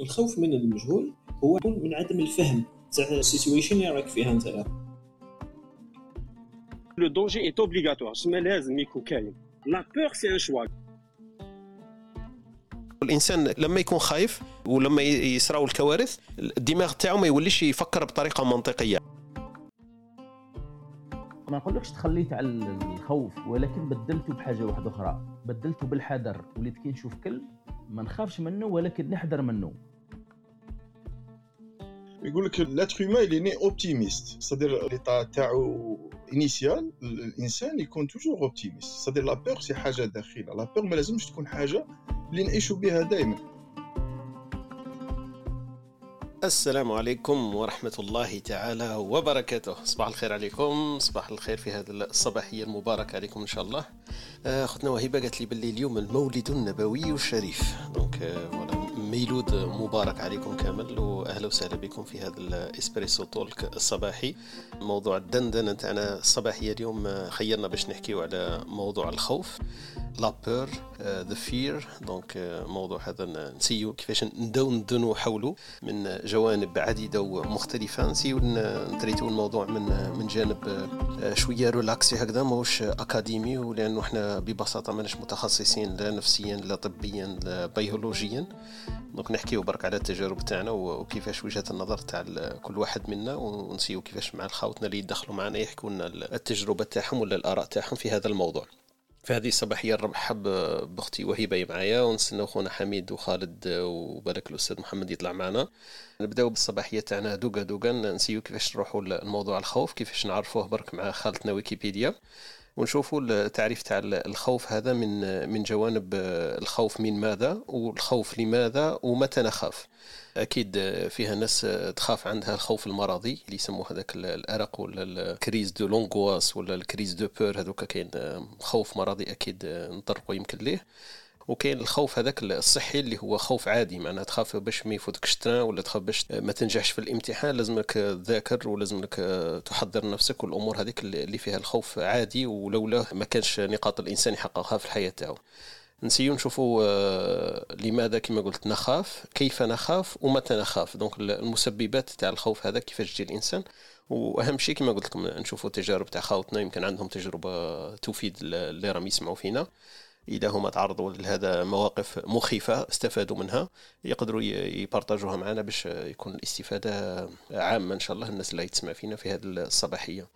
الخوف من المجهول هو من عدم الفهم. تاع ال situation اللي راك فيها انت le danger est obligatoire سما لازم يكون كاين la peur c'est un choix الإنسان لما يكون خايف ولما يصراو الكوارث الدماغ تاعو ما يوليش يفكر بطريقة منطقية. ما نقولكش تخليت على الخوف ولكن بدلته بحاجة واحدة أخرى. بدلته بالحذر. وليت كي نشوف كلب ما نخافش منه ولكن نحذر منه. يقول لك l'être humain il est né optimiste c'est-à-dire l'état تاعو initial الانسان يكون toujours optimiste c'est-à-dire la peur c'est حاجة داخله la peur ما لازمش تكون حاجة اللي نعيشوا بها دائما السلام عليكم ورحمة الله تعالى وبركاته صباح الخير عليكم صباح الخير في هذه الصباحية المباركة عليكم إن شاء الله أختنا وهبة قالت لي باللي اليوم المولد النبوي الشريف donc voilà ميلود مبارك عليكم كامل وأهلا وسهلا بكم في هذا ال Espresso Talk الصباحي. موضوع الدندنة نتاعنا الصباحية اليوم خيرنا باش نحكيو على موضوع الخوف. la peur the fear donc موضوع هذا نسيو كيفاش ندو ندنو حوله من جوانب عديدة ومختلفة. نسيو نتريتو الموضوع من من جانب uh, شوية relaxé هكذا ماهوش اكاديمي ولأنه إحنا ببساطة ماناش متخصصين لا نفسيا لا طبيا لا بيولوجيا donc نحكيو برك على التجارب تاعنا وكيفاش وجهة النظر تاع كل واحد منا. ونسيو كيفاش مع الخاوتنا اللي يدخلوا معنا يحكوا لنا التجربة تاعهم ولا الآراء تاعهم في هذا الموضوع. في هذه الصباحية نرحب بأختي وهبه معايا. ونستناو خونا حميد وخالد وبارك الأستاذ محمد يطلع معنا. نبداو بالصباحية تاعنا دوغا دوغا نسيو كيفاش نروحوا لموضوع الخوف كيفاش نعرفوه. برك مع خالتنا ويكيبيديا. ونشوفوا التعريف تاع الخوف هذا من من جوانب الخوف من ماذا والخوف لماذا ومتى نخاف. أكيد فيها ناس تخاف عندها الخوف المرضي اللي يسموه هذاك الأرق ولا ال crise de l'angoisse ولا ال crise de peur. هذوك كاين خوف مرضي أكيد نطرقوا يمكن ليه. وكاين الخوف هذاك الصحي اللي هو خوف عادي معناها تخاف باش ما يفوتكش ولا تخاف باش ما تنجحش في الامتحان لازمك تذاكر ولازمك تحضر نفسك والأمور هذيك اللي فيها الخوف عادي ولولا ما كانش نقاط الإنسان يحققها في الحياة تاعو. نسيو نشوفوا لماذا كما قلت نخاف كيف نخاف ومتى نخاف. دونك المسببات تاع الخوف هذا كيفاش تجي الإنسان. وأهم شيء كما قلت لكم نشوفوا تجارب تاع خاوتنا يمكن عندهم تجربة تفيد اللي راهم يسمعوا فينا. اذا هما تعرضوا لهذا مواقف مخيفة استفادوا منها. يقدروا يبارطاجوها معنا باش يكون الاستفادة عامة إن شاء الله الناس اللي تسمع فينا في هذه الصباحية.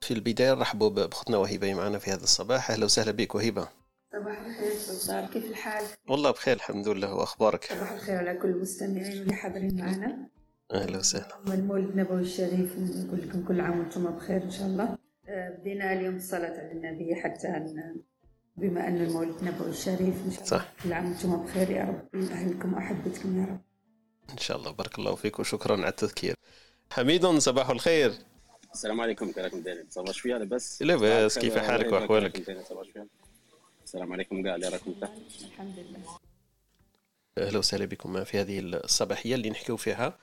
في البداية نرحبوا باختنا وهبه معنا في هذا الصباح. أهلا وسهلا بك وهبه صباح الخير كيف الحال؟ والله بخير الحمد لله. وأخبارك؟ صباح الخير على كل المستمعين اللي حاضرين معنا. أهلا وسهلا. والمولد النبوي الشريف نقول لكم كل عام وأنتم بخير إن شاء الله. بدينا اليوم الصلاة على النبي حتى بما أن المولد النبوي الشريف إن شاء الله صح. كل عام وأنتم بخير يا رب. أهلكم وأحبتكم يا رب. إن شاء الله بارك الله فيك وشكرا على التذكير. حميد صباح الخير. السلام عليكم كيف راكم دايرين صباح شوية لاباس لاباس كيف حالك وأحوالك؟ السلام عليكم كاع اللي راكم تحت الحمد لله. أهلا وسهلا بكم في هذه الصباحية اللي نحكيو فيها.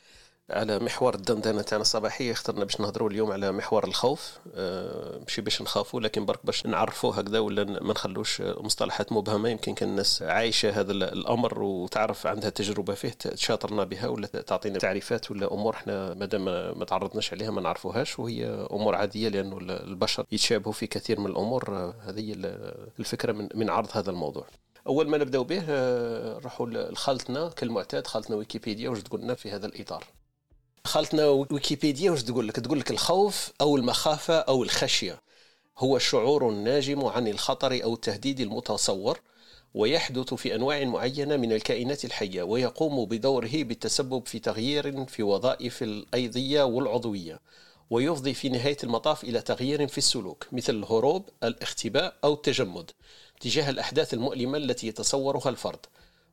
على محور الدندنة تاعنا الصباحيه اخترنا باش نهضروا اليوم على محور الخوف. أه ماشي باش نخافوا لكن برك باش نعرفوه هكذا ولا ما نخلوش مصطلحات مبهمة. يمكن كان الناس عايشة هذا الأمر وتعرف عندها تجربة فيه تشاطرنا بها ولا تعطينا تعريفات ولا أمور إحنا مادام ما تعرضناش عليها ما نعرفوهاش. وهي أمور عادية لأنه البشر يتشابهوا في كثير من الأمور. هذه الفكرة من عرض هذا الموضوع. أول ما نبداو به نروحوا لخالتنا كالمعتاد خالتنا ويكيبيديا واش تقول لنا في هذا الإطار. خالتنا ويكيبيديا واش تقول لك؟ تقول لك الخوف أو المخافة أو الخشية. هو شعور ناجم عن الخطر أو التهديد المتصور ويحدث في أنواع معينة من الكائنات الحية ويقوم بدوره بالتسبب في تغيير في وظائف الأيضية والعضوية ويفضي في نهاية المطاف إلى تغيير في السلوك مثل الهروب الاختباء أو التجمد تجاه الأحداث المؤلمة التي يتصورها الفرد.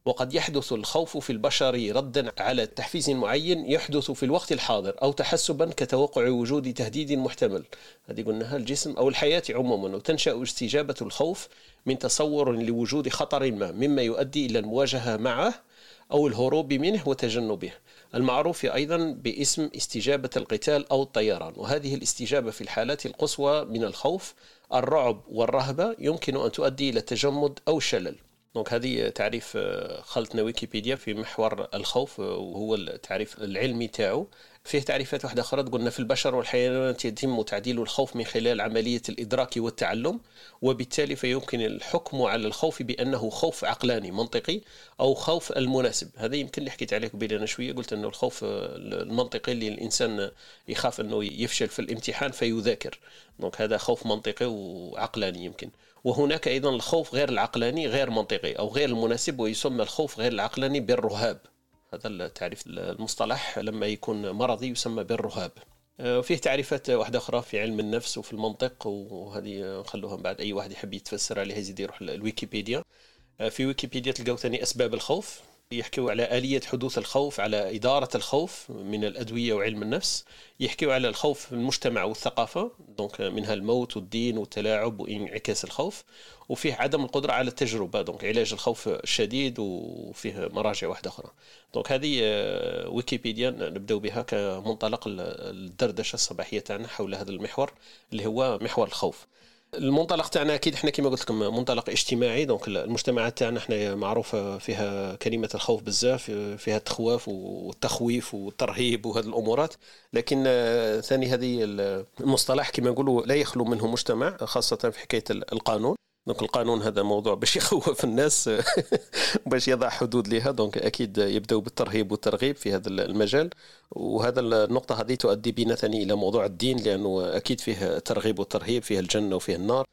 وقد يحدث الخوف في البشر ردا على تحفيز معين يحدث في الوقت الحاضر أو تحسبا كتوقع وجود تهديد محتمل. هذه قلناها الجسم أو الحياة عموما وتنشأ استجابة الخوف من تصور لوجود خطر ما مما يؤدي إلى المواجهة معه أو الهروب منه وتجنبه. المعروف أيضا باسم استجابة القتال أو الطيران وهذه الاستجابة في الحالات القصوى من الخوف الرعب والرهبة يمكن أن تؤدي إلى التجمد أو الشلل دونك هذه تعريف آه، خلطنا ويكيبيديا في محور الخوف آه، وهو التعريف العلمي تاعو. فيه تعريفات واحدة أخرى تقولنا في البشر والحيوانات يتم تعديل الخوف من خلال عملية الإدراك والتعلم وبالتالي فيمكن الحكم على الخوف بأنه خوف عقلاني منطقي أو خوف المناسب. هذا يمكن اللي حكيت عليه قبل أنا شوية. قلت أنه الخوف المنطقي اللي الإنسان يخاف أنه يفشل في الامتحان فيذاكر. دونك هذا خوف منطقي وعقلاني يمكن. وهناك أيضا الخوف غير العقلاني غير منطقي أو غير المناسب ويسمى الخوف غير العقلاني بالرهاب. هذا التعريف المصطلح لما يكون مرضي يسمى بالرهاب. آه، وفيه تعريفات واحدة أخرى في علم النفس وفي المنطق وهذه نخلوها بعد. أي واحد يحب يتفسر عليها يزيد يروح الويكيبيديا. آه، في ويكيبيديا تلقاو ثاني أسباب الخوف. يحكيوا على آلية حدوث الخوف على إدارة الخوف من الأدوية وعلم النفس. يحكيوا على الخوف في المجتمع والثقافة donc منها الموت والدين والتلاعب وإنعكاس الخوف. وفيه عدم القدرة على التجربة donc علاج الخوف الشديد وفيه مراجع واحدة أخرى. donc هذه آه، ويكيبيديا نبدأ بها كمنطلق الدردشة الصباحية تاعنا حول هذا المحور اللي هو محور الخوف. المنطلق تاعنا أكيد إحنا كما قلت لكم منطلق اجتماعي. donc المجتمعات تاعنا إحنا معروفة فيها كلمة الخوف بزاف فيها التخواف والتخويف والترهيب وهذه الأمورات. لكن آه، ثاني هذه المصطلح كما نقولوا لا يخلو منه مجتمع خاصة في حكاية القانون. donc القانون هذا موضوع باش يخوف الناس باش يضع حدود لها donc أكيد يبداو بالترهيب والترغيب في هذا المجال. وهذا النقطة هذه تؤدي بنا ثاني إلى موضوع الدين لأنه أكيد فيه ترغيب وترهيب فيه الجنة وفيه النار.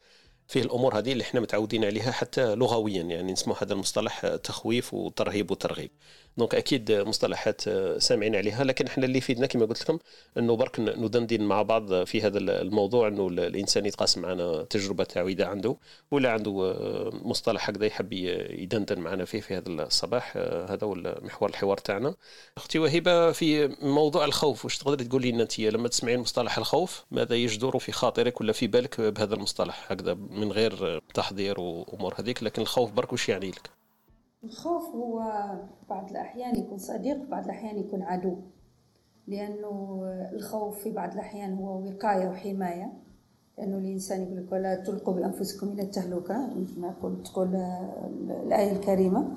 فيه الأمور هذه اللي إحنا متعودين عليها حتى لغويا يعني نسمو هذا المصطلح تخويف وترهيب وترغيب. دونك أكيد مصطلحات سامعين عليها. لكن إحنا اللي يفيدنا كما قلت لكم أنه برك ندندن مع بعض في هذا الموضوع أنه الإنسان يتقاسم معنا تجربة تاعو اذا عنده ولا عنده مصطلح هكذا يحب يدندن معنا فيه في هذا الصباح. هذا هو محور الحوار تاعنا. أختي وهبه في موضوع الخوف واش تقدري تقولي لنا أنت لما تسمعين مصطلح الخوف ماذا يجدر في خاطرك ولا في بالك بهذا المصطلح هكذا من غير تحضير وامور هذيك؟ لكن الخوف برك وش يعني لك؟ الخوف هو بعض الأحيان يكون صديق بعض الأحيان يكون عدو. لأنه الخوف في بعض الأحيان هو وقاية وحماية. لأنه الإنسان يقول لك ولا تلقوا بأنفسكم إلى التهلكة مثل ما تقول تقول الآية الكريمة.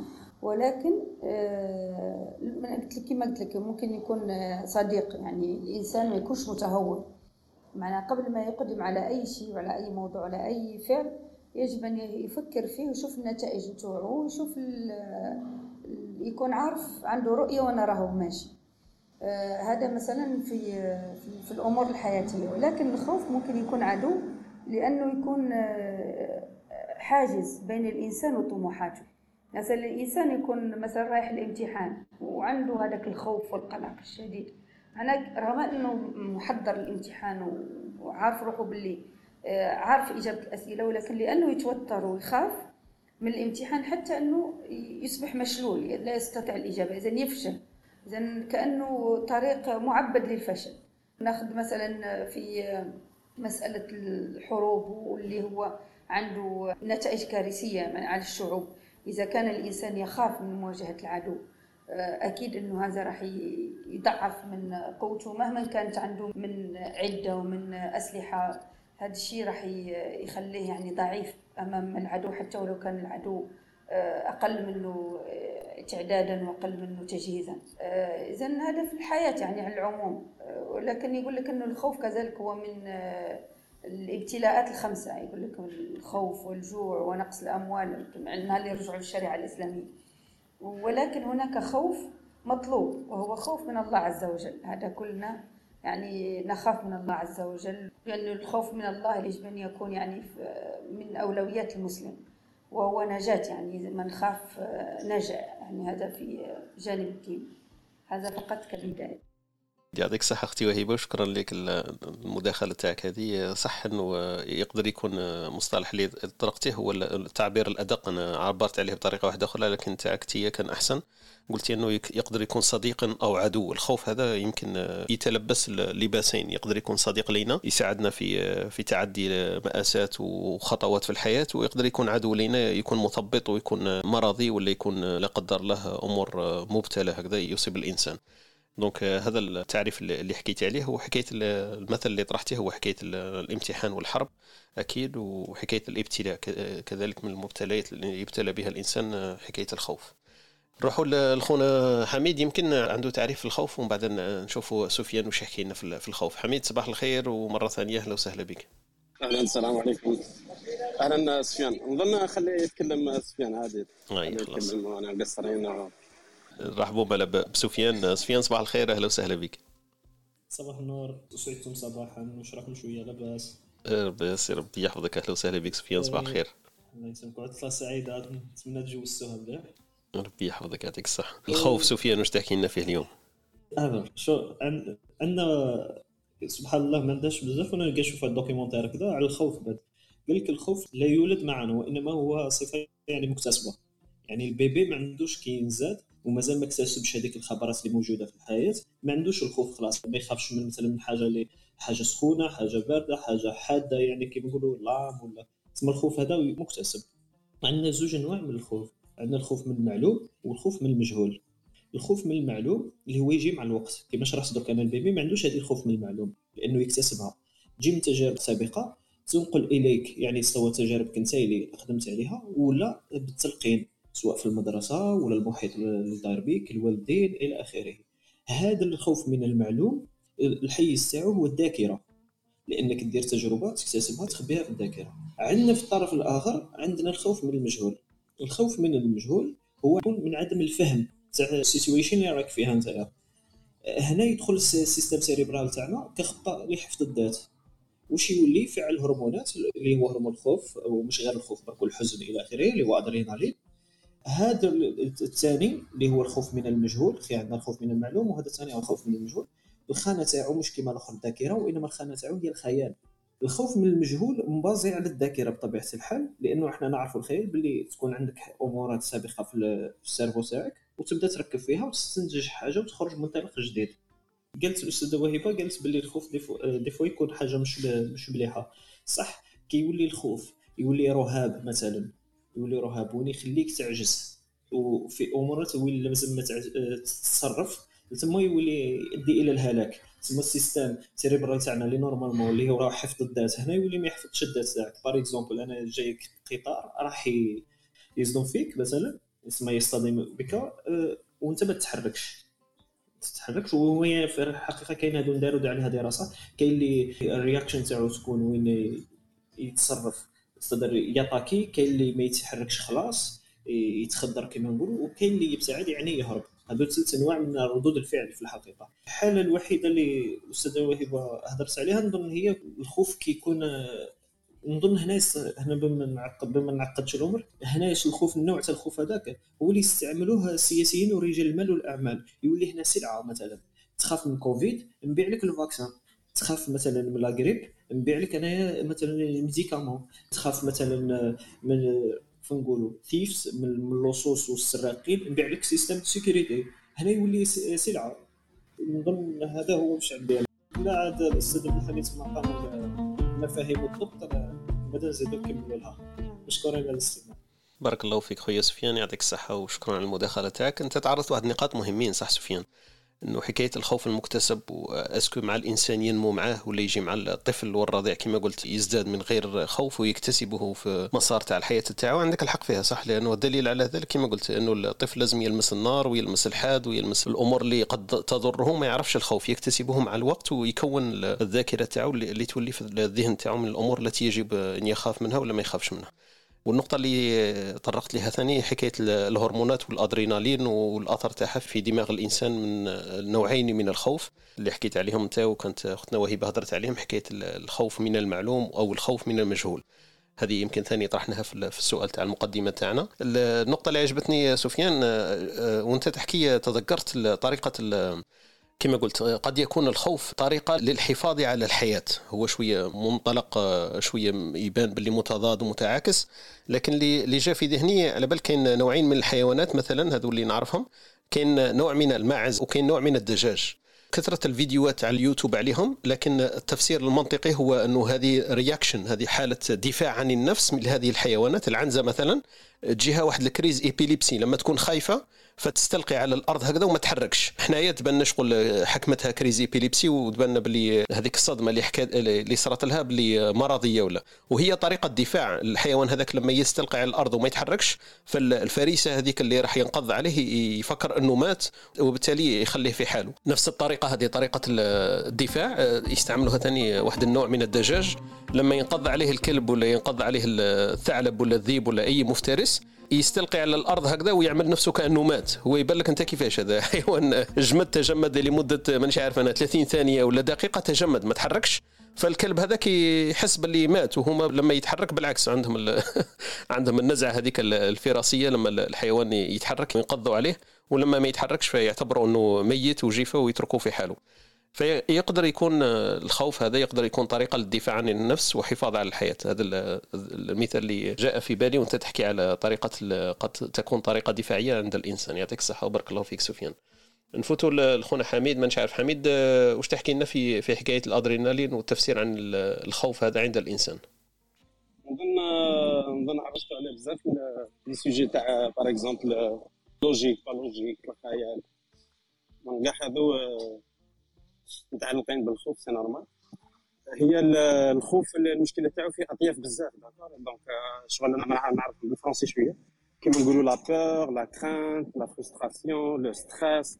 ولكن آه، قلت لك كما قلت لك ممكن يكون صديق يعني الإنسان ما يكونش متهور. معناها قبل ما يقدم على أي شيء وعلى أي موضوع وعلى أي فعل يجب أن يفكر فيه ويشوف النتائج نتوعو ويشوف يكون عارف عنده رؤية وأنا راهو ماشي. آه هذا مثلا في في الأمور الحياتية. ولكن الخوف ممكن يكون عدو لأنه يكون آه حاجز بين الإنسان وطموحاته. مثلا الإنسان يكون مثلا رايح الامتحان وعنده هذاك الخوف والقلق الشديد. أنا رغم أنه محضر الامتحان وعارف روحه باللي عارف إجابة الأسئلة ولكن لأنه يتوتر ويخاف من الامتحان حتى أنه يصبح مشلول لا يستطيع الإجابة. إذا يفشل. إذا كأنه طريق معبد للفشل. ناخذ مثلا في مسألة الحروب واللي هو عنده نتائج كارثية على الشعوب. إذا كان الإنسان يخاف من مواجهة العدو آه، أكيد أنه هذا راح يضعف من قوته مهما كانت عنده من عدة ومن أسلحة. هذا الشيء راح يخليه يعني ضعيف أمام العدو حتى ولو كان العدو آه، أقل منه آه، تعدادا وأقل منه تجهيزا. آه، اذا هذا في الحياة يعني على العموم. ولكن يقول لك إنه الخوف كذلك هو من الابتلاءات الخمسة. يقول لك الخوف والجوع ونقص الأموال مع اللي يرجعوا للشريعة الإسلامية. ولكن هناك خوف مطلوب وهو خوف من الله عز وجل. هذا كلنا يعني نخاف من الله عز وجل لأن الخوف من الله يجب أن يكون يعني من أولويات المسلم وهو نجاة يعني من خاف نجا يعني هذا في جانب الدين. هذا فقط كبداية يعطيك الصحة أختي وهيبة وشكرا لك المداخلة تاعك هذه. صح أنه يقدر يكون مصطلح اللي طرقته هو التعبير الأدق. أنا عبرت عليه بطريقة واحدة أخرى لكن تاعك كان أحسن. قلتي إنه يقدر يكون صديق أو عدو. الخوف هذا يمكن يتلبس لباسين. يقدر يكون صديق لينا يساعدنا في في تعدي مآسات وخطوات في الحياة ويقدر يكون عدو لينا يكون مثبط ويكون مرضي ولا يكون لا قدر الله أمور مبتلى هكذا يصيب الإنسان. دونك هذا التعريف اللي حكيتي عليه هو حكاية المثل اللي طرحتيه هو حكاية الامتحان والحرب أكيد وحكاية الابتلاء كذلك من المبتليات اللي يبتلى بها الإنسان حكاية الخوف. نروحوا لخونا حميد يمكن عنده تعريف الخوف ومن بعد نشوفوا سفيان وش يحكي لنا في الخوف. حميد صباح الخير ومرة ثانية أهلا وسهلا بك. أهلا السلام عليكم. أهلا سفيان. نظن خليه يتكلم سفيان عادي. يتكلم وأنا مقصرين رحبوا بلا بسفيان. سفيان صباح الخير. أهلا وسهلا بك. صباح النور. سعدتم صباحا. راكم شوية لاباس. لاباس. ربي يحفظك. أهلا وسهلا بك سفيان. صباح الخير. الله يسلمك. عطله سعيدة. نتمنى تجوزتوها مليح ربي يحفظك. يعطيك الصحة. الخوف سفيان واش تحكي لنا فيه اليوم؟ آه شو عندنا سبحان الله ما عندهاش بزاف وأنا نلقى نشوف الـ documentaire كذا على الخوف بعد. قال لك الخوف لا يولد معنا وإنما هو صفة يعني مكتسبة. يعني الـ bébé ما عندوش كي ينزاد ومازال ما اكتسبش هذيك الخبرات اللي موجودة في الحياة. ما عندوش الخوف خلاص ما يخافش من مثلا من حاجة اللي حاجة سخونة حاجة باردة حاجة حادة يعني كيما نقولوا لام ولا تسمى الخوف هذا مكتسب. عندنا زوج أنواع من الخوف. عندنا الخوف من المعلوم والخوف من المجهول. الخوف من المعلوم اللي هو يجي مع الوقت. كما شرحت دوك أنا البيبي ما عندوش هذه الخوف من المعلوم لأنه يكتسبها. تجي من تجارب سابقة تنقل إليك يعني سواء تجاربك انت اللي خدمت عليها ولا بالتلقين. سواء في المدرسة ولا المحيط اللي داير بك الوالدين إلى آخره. هذا الخوف من المعلوم الحيز تاعو هو الذاكره لأنك دير تجربة تكتسبها تخبيها في الذاكرة. عندنا في الطرف الآخر عندنا الخوف من المجهول. الخوف من المجهول هو من عدم الفهم. تاع الـ situation اللي راك فيها انت هنا يدخل الـ système cérébral تاعنا كخطه لحفظ الذات. واش يولي؟ يفعل هرمونات اللي هو هرمون الخوف ومش غير الخوف برك الحزن إلى آخره اللي هو ادرينالين هذا الثاني اللي هو الخوف من المجهول في عندنا الخوف من المعلوم وهذا الثاني هو الخوف من المجهول. الخانة تاعو مش كيما الأخر الذاكرة وإنما الخانة تاعو هي الخيال. الخوف من المجهول مبازي على الذاكرة بطبيعة الحال لأنه إحنا نعرفوا الخيال باللي تكون عندك أمورات سابقة في الـ cerveau تاعك وتبدأ تركب فيها وتستنتج حاجة وتخرج منطلق جديد. قالت الأستاذة وهبه قالت باللي الخوف des fois, des fois يكون حاجة مش مش مليحه صح كي يولي الخوف يولي رهاب مثلا. يولي رهاب وين يخليك تعجز. وفي امورات وين لازم ما تتصرف. تما يولي يؤدي إلى الهلاك. تسمى الـ système cérébral تاعنا اللي normalement اللي هو راه حفظ الذات. هنا يولي ما يحفظش الذات تاعك par exemple أنا جايك قطار راح يصدم فيك مثلا يسمى يصطدم بك أه وأنت ما تتحركش. تتحركش. وهو في الحقيقة كاين هادو داروا عليها دراسة. كاين اللي الـ réaction تاعو تكون وين يتصرف. يقدر يطاكي كاين اللي ما يتحركش خلاص يتخدر كما نقولوا وكاين اللي يبتعد يعني يهرب. هذو ثلاث انواع من ردود الفعل في الحقيقة. الحالة الوحيدة اللي الأستاذة وهبه هضرت عليها نظن هي الخوف كيكون نظن هنا هنا بما نعقد بما نعقدش الامر هنا الخوف النوع تاع الخوف هذاك هو اللي يستعملوه السياسيين ورجال المال والأعمال. يولي هنا سلعة مثلا. تخاف من كوفيد نبيع لك الفاكسان تخاف مثلا من la grippe نبيع لك انايا مثلا الـ médicament تخاف مثلا من كيف نقولوا thieves من اللصوص والسراقين نبيع لك système sécurité هنا يولي سلعة. نظن هذا هو واش عندي. لا عاد الأستاذ عبد الحميد في مقام المفاهيم والضبط ماذا نزيدو نكملوا لها مشكورين على الاستماع. بارك الله فيك خويا سفيان. يعطيك الصحة وشكرا على المداخلة تاعك. أنت تعرضت واحد النقاط مهمين صح سفيان؟ إنه حكاية الخوف المكتسب واسكو مع الإنسان ينمو معاه ولا يجي مع الطفل والرضيع كما قلت يزداد من غير خوف ويكتسبه في مسار تاع الحياة تاعو. عندك الحق فيها صح لأنه الدليل على ذلك كما قلت إنه الطفل لازم يلمس النار ويلمس الحاد ويلمس الأمور اللي قد تضره ما يعرفش الخوف يكتسبه مع الوقت ويكون الذاكرة تاعو اللي تولي في الذهن تاعو من الأمور التي يجب أن يخاف منها ولا ما يخافش منها. والنقطة اللي طرقت لها ثاني حكاية الهرمونات والأدرينالين والأثر تاعها في دماغ الإنسان من نوعين من الخوف. اللي حكيت عليهم أنت وكانت أختنا وهبة هضرت عليهم حكاية الخوف من المعلوم أو الخوف من المجهول. هذه يمكن ثاني طرحناها في السؤال تاع المقدمة تاعنا. النقطة اللي عجبتني سفيان وأنت تحكي تذكرت طريقة كما قلت قد يكون الخوف طريقة للحفاظ على الحياة. هو شوية منطلق شوية يبان باللي متضاد ومتعاكس لكن اللي جاء في ذهني على بال كاين نوعين من الحيوانات مثلا هذو اللي نعرفهم كاين نوع من الماعز وكاين نوع من الدجاج. كثرة الفيديوهات على اليوتيوب عليهم لكن التفسير المنطقي هو أنه هذه réaction هذه حالة دفاع عن النفس من هذه الحيوانات العنزة مثلا. تجيها واحد الـ crise épilepsie لما تكون خايفة فتستلقي على الأرض هكذا وما تحركش. حنايا تبان شغل حكمتها crise épilepsie وتبان باللي هذيك الصدمة اللي حكات اللي صارت لها باللي مرضية ولا. وهي طريقة دفاع الحيوان هذاك لما يستلقي على الأرض وما يتحركش فالفريسة هذيك اللي راح ينقض عليه يفكر إنه مات وبالتالي يخليه في حاله. نفس الطريقة هذه طريقة الدفاع يستعملوها ثاني واحد النوع من الدجاج. لما ينقض عليه الكلب ولا ينقض عليه الثعلب ولا الذيب ولا أي مفترس يستلقي على الأرض هكذا ويعمل نفسه كأنه مات. هو يبان لك أنت كيفاش هذا؟ حيوان جمد تجمد لمدة مانيش عارف أنا 30 ثانية ولا دقيقة تجمد ما تحركش. فالكلب هذاك يحس باللي مات وهما لما يتحرك بالعكس عندهم عندهم النزعة هذيك الفراسية لما الحيوان يتحرك ينقضوا عليه ولما ما يتحركش فيعتبروا إنه ميت وجيفة ويتركوه في حاله. فيقدر يكون الخوف هذا يقدر يكون طريقة للدفاع عن النفس وحفاظ على الحياة. هذا المثال اللي جاء في بالي وانت تحكي على طريقة قد تكون طريقة دفاعية عند الإنسان. يعطيك الصحة وبارك الله فيك سفيان. نفوتوا لخونا حميد ما عارف حميد واش تحكي لنا في في حكاية الأدرينالين والتفسير عن الخوف هذا عند الإنسان؟ نظن نظن عرفتوا على بزاف من les sujets تاع par exemple logique pas logique الخيال كاع هذو متعلقين بالخوف c'est normal. هي الخوف المشكلة تاعو فيه أطياف بزاف. donc شغل أنا نعرف بالفرنسي شوية. كيما نقولوا la peur la crainte la frustration le stress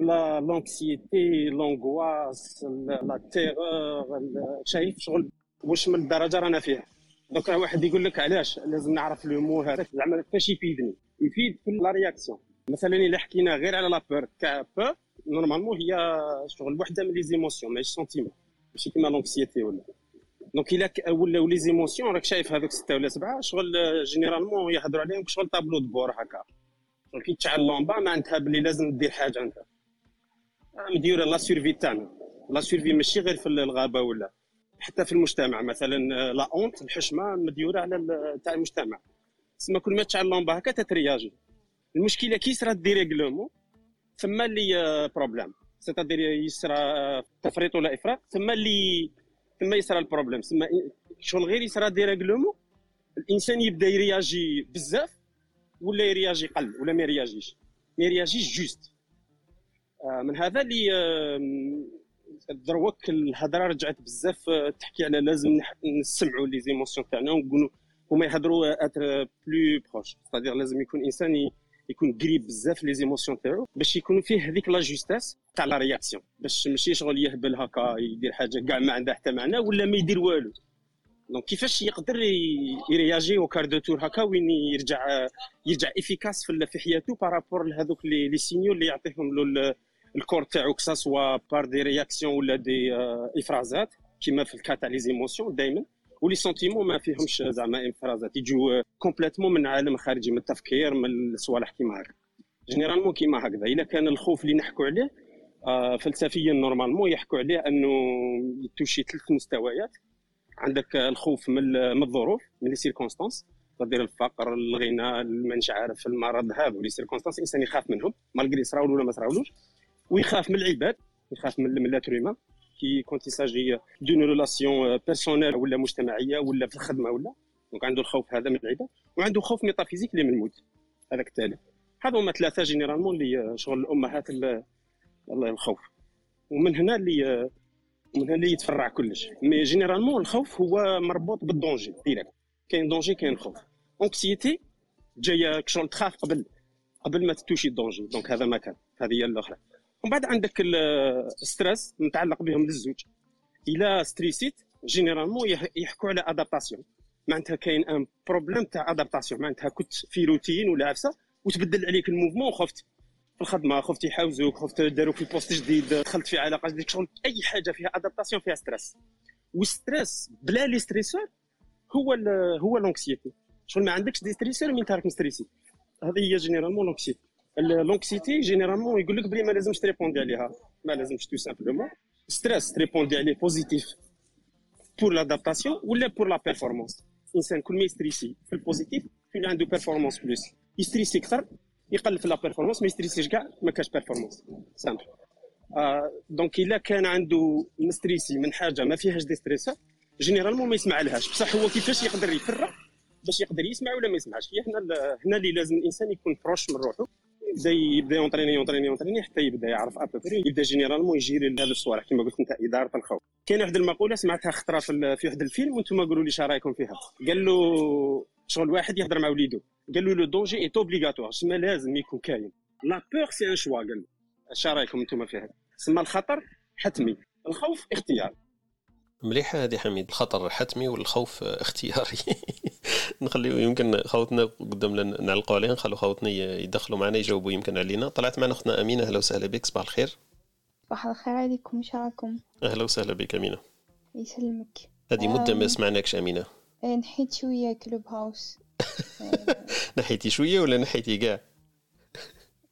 la l'anxiété l'angoisse la terreur شايف شغل واش من الدرجة رانا فيها. donc واحد يقول لك علاش؟ لازم نعرف le mot هذا زعما كيفاش يفيدني؟ يفيد في la réaction مثلا إلا حكينا غير على la peur كـ peur normalement هي شغل وحده من les émotions ماشي sentiment ماشي كيما l'anxiété ولا donc إلا ولاو les émotions راك شايف هذوك سته ولا سبعه شغل généralement يهضروا عليهم شغل tableau de bord هكا شغل كي تشعل lampe معناتها بلي لازم دير حاجة انت مديوره لا سيرفي تاعنا لا سيرفي ماشي غير في الغابه ولا حتى في المجتمع مثلا لا اونت الحشمه مديوره على تاع المجتمع تسمى كل ما تشعل لومبا هكا تترياجي المشكلة كي صرا ديريغلومون ثم اللي بروبليم سيتادير يصرى تفريط ولا إفراط ثم اللي ثم يصرى البروبليم ثم شغل غير يصرى ديريغلومون الإنسان يبدأ يرياجي بزاف ولا يرياجي قل ولا ما يرياجيش. ما يرياجيش juste. آه، من هذا اللي دروك الهضرة رجعت بزاف آه، تحكي على لازم نسمعوا les émotions تاعنا ونقولوا هما يهضروا être plus proche c'est-à-dire لازم يكون إنسان يكون قريب بزاف les émotions تاعو باش يكون فيه هذيك la justesse تاع la réaction باش ماشي شغل يهبل هكا يدير حاجة كاع ما عندها حتى معنى ولا ما يدير والو. donc كيفاش يقدر يرياجي au quart de tour هكا وين يرجع يرجع efficace في حياته par rapport لهذوك les signaux اللي يعطيهم له الـ corps تاعو que ça soit par des réactions ولا des افرازات كيما في الـ cas تاع les émotions دائما و les sentiments ما فيهمش زعما افرازات يجوا complètement من عالم خارجي من التفكير من الصوالح كيما هكا. généralement كيما هكذا. إلا كان الخوف اللي نحكوا عليه آه فلسفيا normalement يحكوا عليه أنه يتوشي ثلاث مستويات. عندك الخوف من الظروف من les circonstances. تقدير الفقر الغنى مانيش عارف المرض هذو les circonstances الانسان يخاف منهم. malgré صراولو ولا ما صراولوش ويخاف من العباد يخاف من من l'autre quand il s'agit d'une relation personnelle ولا مجتمعيه ولا في الخدمه ولا donc عنده الخوف هذا من العباد وعنده خوف métaphysique اللي من الموت هذاك التالي. هذو هما ثلاثة généralement اللي شغل الأمهات الخوف ومن هنا اللي من هنا اللي يتفرع كلش. mais généralement الخوف هو مربوط بال danger direct كاين danger كاين خوف. anxiété جاية شغل تخاف قبل قبل ما تتوشي ال danger donc هذا ما كان. هذه هي الأخرى. ومن بعد عندك ال stress متعلق بهم للزوج. إلى ستريسيت généralement يحكوا على adaptation معناتها كاين un problème تاع adaptation معناتها كنت في روتين ولا عفسة وتبدل عليك ال mouvement وخفت. في الخدمة خفت يحاوزوك خفت داروك في poste جديد دخلت في علاقة جديدة شغل أي حاجة فيها adaptation فيها stress وال stress بلا les stresseurs هو هو l'anxiété شغل ما عندكش des stresseurs من تارك مستريسي. هذه هي généralement l'anxiété l'anxiété généralement يقول لك بلي ما لازمش تريبوندي عليها ما لازمش tout simplement stress تريبوندي عليه positif pour l'adaptation ولا pour la performance الانسان كل ما يستريسي في ال positif كل عنده performance plus يستريسي أكثر يقل في la performance ما يستريسيش كاع ما كاش performance simple donc الا كان عنده مستريسي من حاجة ما فيهاش des stresseurs généralement ما يسمع لهاش بصح هو كيفاش يقدر يفرق باش يقدر يسمع ولا ما يسمعش هي هنا هنا اللي لازم الانسان يكون proche من روحه يبدأ يبدأ يونطريني يونطريني يونطريني حتى يبدأ يعرف à peu près يبدأ généralement يجيري هذا الصوالح. كما قلت انت اداره الخوف. كاين واحد المقولة سمعتها خطرة في, في واحد الفيلم وأنتم قولوا لي رأيكم فيها. قال له شغل واحد يهضر مع وليدو. قال له le danger est obligatoire سما لازم يكون كاين la peur c'est un choix قال اش رأيكم أنتم فيها؟ سما الخطر حتمي. الخوف اختيار. مليحة هذه حميد. الخطر حتمي والخوف اختياري. نخليو يمكن خوتنا قدام نعلقوا عليه نخلو خوتنا يدخلوا معنا يجاوبوا يمكن علينا. طلعت معنا اختنا أمينة. أهلا وسهلا بك صباح الخير. صباح الخير عليكم شراكم أهلا وسهلا بك أمينة. يسلمك. هذه مدة ما سمعناكش أمينة. إيه، نحيت شوية Clubhouse. نحيتي شوية ولا نحيتي كاع؟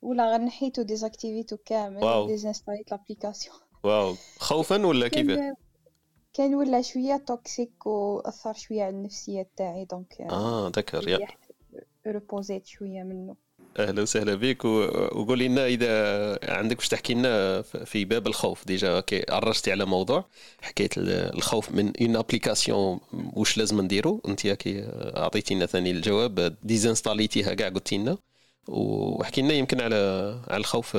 ولا غير نحيتو ديزاكتيفيتو كامل ديزانستاليت l'application. wow. خوفا ولا كيف كان ولا شوية toxique وأثر شوية على النفسية تاعي donc آه ذكر يا. ريبوزيت شوية منه. أهلا وسهلا بك وقولي لنا إذا عندك باش تحكي لنا في باب الخوف déjà عرجتي على موضوع حكايه الخوف من une application واش لازم نديرو؟ أنت كي أعطيتينا ثاني الجواب ديزانستاليتيها كاع قلتي لنا. وحكي لنا يمكن على على الخوف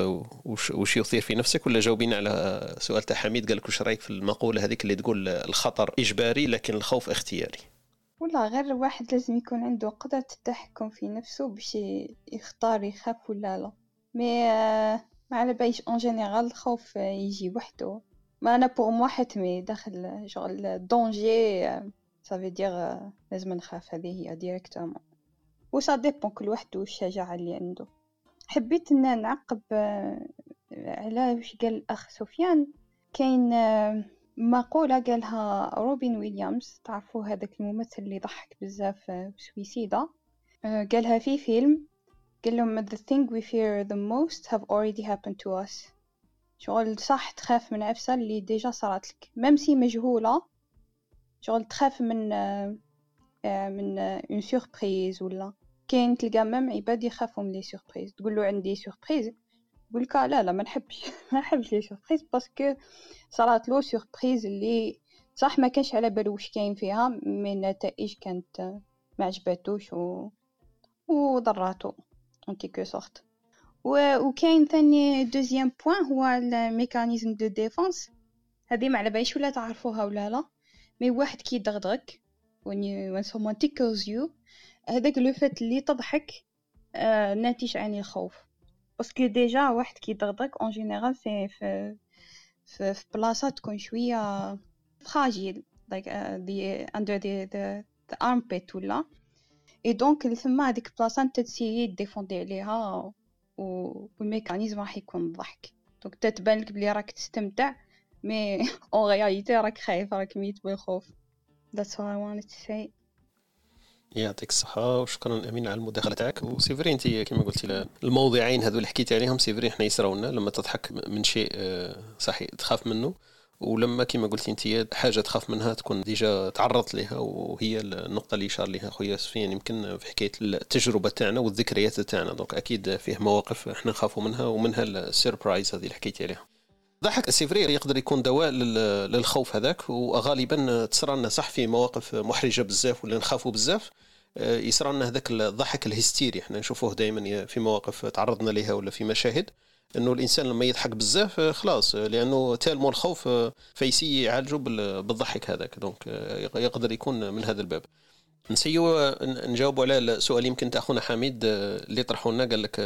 وش يثير في نفسك ولا جاوبينا على سؤال تاع حميد؟ قال لك واش رأيك في المقولة هذيك اللي تقول الخطر إجباري لكن الخوف اختياري؟ ولا غير الواحد لازم يكون عنده قدرة التحكم في نفسه باش يختار يخاف ولا لا. mais ما على باليش en général الخوف يجي وحده. ما أنا pour moi حتمي داخل شغل danger ça veut dire لازم نخاف هذه هي directement و ça dépend كل واحد والشجاعة اللي عنده. حبيت إن نعقب على واش قال الأخ سفيان. كاين مقولة قالها روبين ويليامز تعرفوا هذاك الممثل اللي ضحك بزاف في سويسيدا. قالها في فيلم قال لهم the thing we fear the most have already happened to us. شغل صح تخاف من عفسة اللي déjà صارت لك. même si مجهولة شغل تخاف من من une surprise ولا. كاين تلقى même عباد يخافوا من les surprises تقول له عندي surprise يقول لك لا لا ما نحبش ما نحبش les surprises parce que صارت له surprise اللي صح ما كانش على بالو واش كاين فيها من النتائج كانت ما عجباتوش و وضراتو en quelque sorte وكاين ثاني deuxième point هو ال mécanisme de défense. هذه ما على باليش ولا تعرفوها ولا لا mais واحد كي يدغدغك when you when someone tickles you هذاك le fait اللي تضحك آه ناتج عن الخوف. parce que déjà واحد كي يدغدغك en général c'est في في, في بلاصة تكون شوية fragile uh, the under the the, the armpit ولا. et donc ثم هذيك البلاصه انت تسيي ديفوندي عليها وال mécanisme راح يكون الضحك donc تتبان لك بلي راك تستمتع mais en réalité راك خايف راك ميت بالخوف. That's all I wanted to say. يعطيك الصحة وشكرا أمين على المداخلة تاعك. و c'est vrai أنت كما قلتي الموضعين هذو اللي حكيتي عليهم c'est vrai إحنا يصراونا لما تضحك من شيء آه، صحي تخاف منه. ولما كما قلتي أنت حاجة تخاف منها تكون déjà تعرضت لها وهي النقطة اللي اشار لها خويا سفيان. يمكن في حكاية التجربة تاعنا والذكريات تاعنا. donc أكيد فيه مواقف إحنا نخافوا منها ومنها ال surprise هذه اللي حكيتي عليها. ضحك c'est vrai يقدر يكون دواء للخوف هذاك وغالبا تصرى لنا صح في مواقف محرجة بزاف ولا نخافوا بزاف. آه، يصرى لنا هذاك الضحك الهستيري إحنا نشوفوه دائما في مواقف تعرضنا لها ولا في مشاهد إنه الإنسان لما يضحك بزاف آه، خلاص لأنه تالمو الخوف آه، فيسي يعالجه بالضحك هذاك. دونك يقدر يكون من هذا الباب. نسيو نجاوبوا على السؤال يمكن اخونا حميد اللي طرحوا لنا قال لك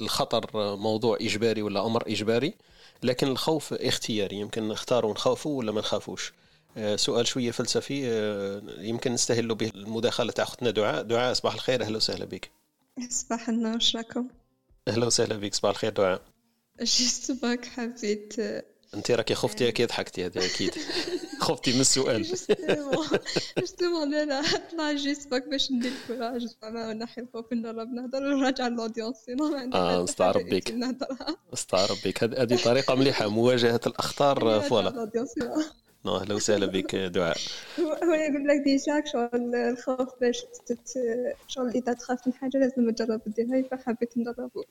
الخطر موضوع إجباري ولا أمر إجباري. لكن الخوف اختياري يمكن نختاروا نخافوا ولا ما نخافوش؟ آه، سؤال شوية فلسفي آه، يمكن نستهل به المداخلة تاع اختنا دعاء دعاء صباح الخير. أهلا وسهلا بك. صباح النور راكم؟ أهلا وسهلا بك. صباح الخير. دعاء. juste parce que حبيت أنت راكي خفتي أكيد ضحكتي هذه أكيد. خفتي من السؤال. justement أنا طلع juste parce que باش ندير courage زعما نحي الخوف نجرب نهضر ونراجع ال audience آه نستعرب بك نستعرب بك هذه طريقة مليحة مواجهة الأخطار voilà. أهلا وسهلا بك دعاء. هو يقول لك déjà شغل الخوف باش شغل إذا تخاف من حاجة لازم تجرب ديرها فحبيت نجربه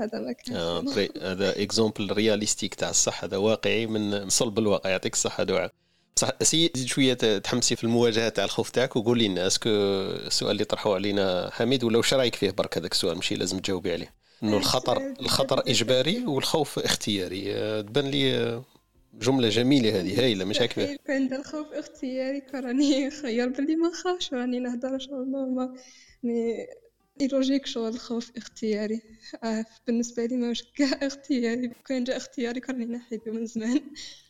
هذا ما كان آه هذا exemple réalistique تاع الصح هذا واقعي من صلب الواقع. يعطيك الصحة دعاء. صح essaie شوية تحمسي في المواجهة تاع الخوف تاعك وقولي لنا est-ce que السؤال اللي طرحوه علينا حميد ولا واش رايك فيه برك هذاك السؤال؟ ماشي لازم تجاوبي عليه. إنه الخطر الخطر إجباري والخوف اختياري. تبان لي جملة جميلة هذه هايلة مش هكذا كان الخوف اختياري راني خير باللي ما نخافش راني نهضر إن شاء الله ما mais logique شغل الخوف اختياري. آه بالنسبة لي ماهوش كاع اختياري. كان جا اختياري كان نحي من زمان.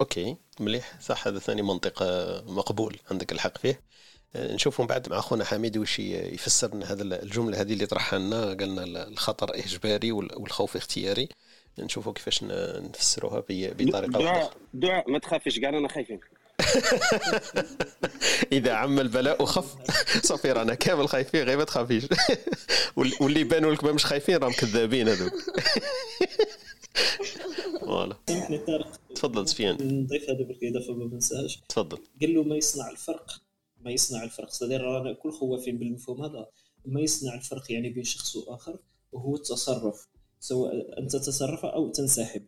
OK مليح. صح هذا ثاني منطق مقبول عندك الحق فيه. آه، نشوفوا بعد مع أخونا حميد وش يفسر لنا هذا الجملة هذه اللي طرحها لنا. قالنا الخطر إجباري والخوف اختياري. نشوفوا كيفاش نفسروها بطريقة دعاء دعاء ما تخافش كاع أنا خايفين. إذا عم البلاء خف صافي رانا كامل خايفين غير ما تخافيش. واللي بانوا لك مش خايفين راهم كذابين هذوك. فوالا. سامحني طارق تفضل سفيان. نضيف هذا بالإضافة ما ننساهاش تفضل. قال له ما يصنع الفرق ما يصنع الفرق. صدير رانا كل خوافين بالمفهوم هذا. ما يصنع الفرق يعني بين شخص وآخر وهو التصرف. سواء أنت تتصرف أو تنسحب.